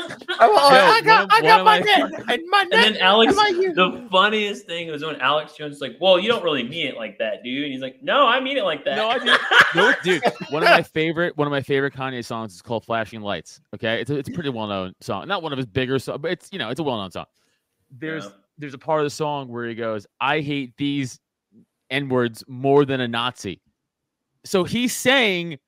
I got, I got my neck, <laughs> and my neck. And then Alex, the funniest thing was when Alex Jones was like, "Well, you don't really mean it like that, dude." And he's like, "No, I mean it like that." No, I do. No, dude. One of my favorite, one of my favorite Kanye songs is called "Flashing Lights." Okay, it's a, it's a pretty well known song. Not one of his bigger songs, but it's you know it's a well known song. There's Yeah. there's a part of the song where he goes, "I hate these n words more than a Nazi." So he's saying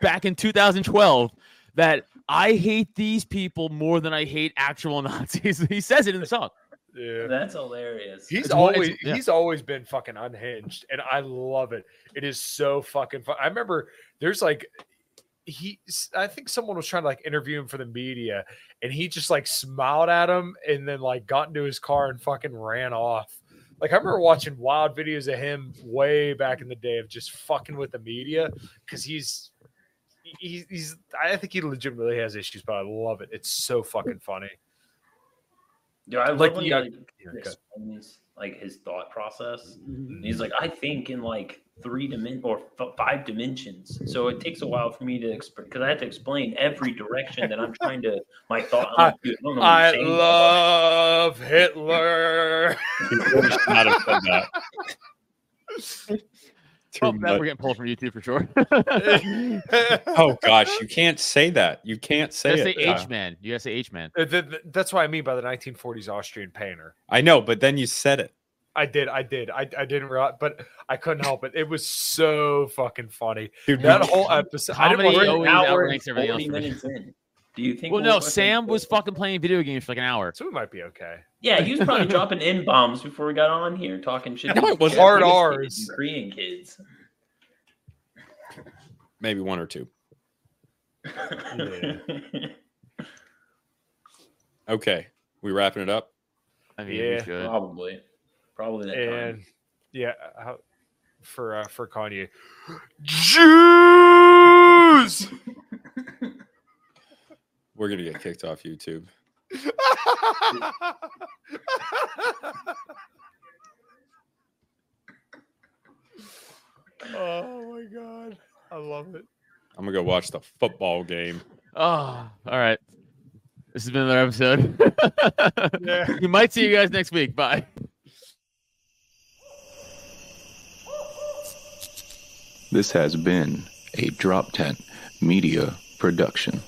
back in 2012 that I hate these people more than I hate actual <laughs> Nazis. he says it in the song. Yeah. That's hilarious. He's It's always yeah. he's always been fucking unhinged, and I love it. It is so fucking fun. I remember there's like he I think someone was trying to like interview him for the media, and he just like smiled at him and then like got into his car and fucking ran off. Like I remember watching wild videos of him way back in the day of just fucking with the media because he's he's, he's I think he legitimately has issues, but I love it. It's so fucking funny. Dude, I love Like, when he yeah, like, yeah, explains like his thought process. And he's like, I think in like three dimen or f- five dimensions. So it takes a while for me to explain because I have to explain every direction that I'm trying to my thought. I'm like, dude, I don't know I love Hitler. <laughs> He really should not have said that. Oh, we're getting pulled from YouTube for sure. <laughs> Oh gosh, you can't say that. You can't say You it. say H man. You gotta say H man. Uh, th- th- That's what I mean by the 1940s Austrian painter. I know, but then you said it. I did, I did, I, I didn't realize, but I couldn't help it. It was so fucking funny. Dude, That whole <laughs> episode. I didn't Comedy want We're to, always outranks everything else for me. minutes in. Do you think? Well, we'll no, Sam was fucking playing video games for like an hour. so we might be okay. Yeah, he was probably <laughs> dropping in bombs before we got on here, talking shit. No, it wasn't. Hard Japanese Rs. kids Korean kids. maybe one or two. <laughs> Okay, we wrapping it up. I mean, Yeah. we probably, probably that time. And yeah, how, for uh, for Kanye, <laughs> Jews. We're gonna get kicked off YouTube. <laughs> oh my god, I love it. I'm gonna go watch the football game. Oh, all right. This has been another episode. <laughs> Yeah. we might see you guys next week. Bye. This has been a Drop Tent Media Production.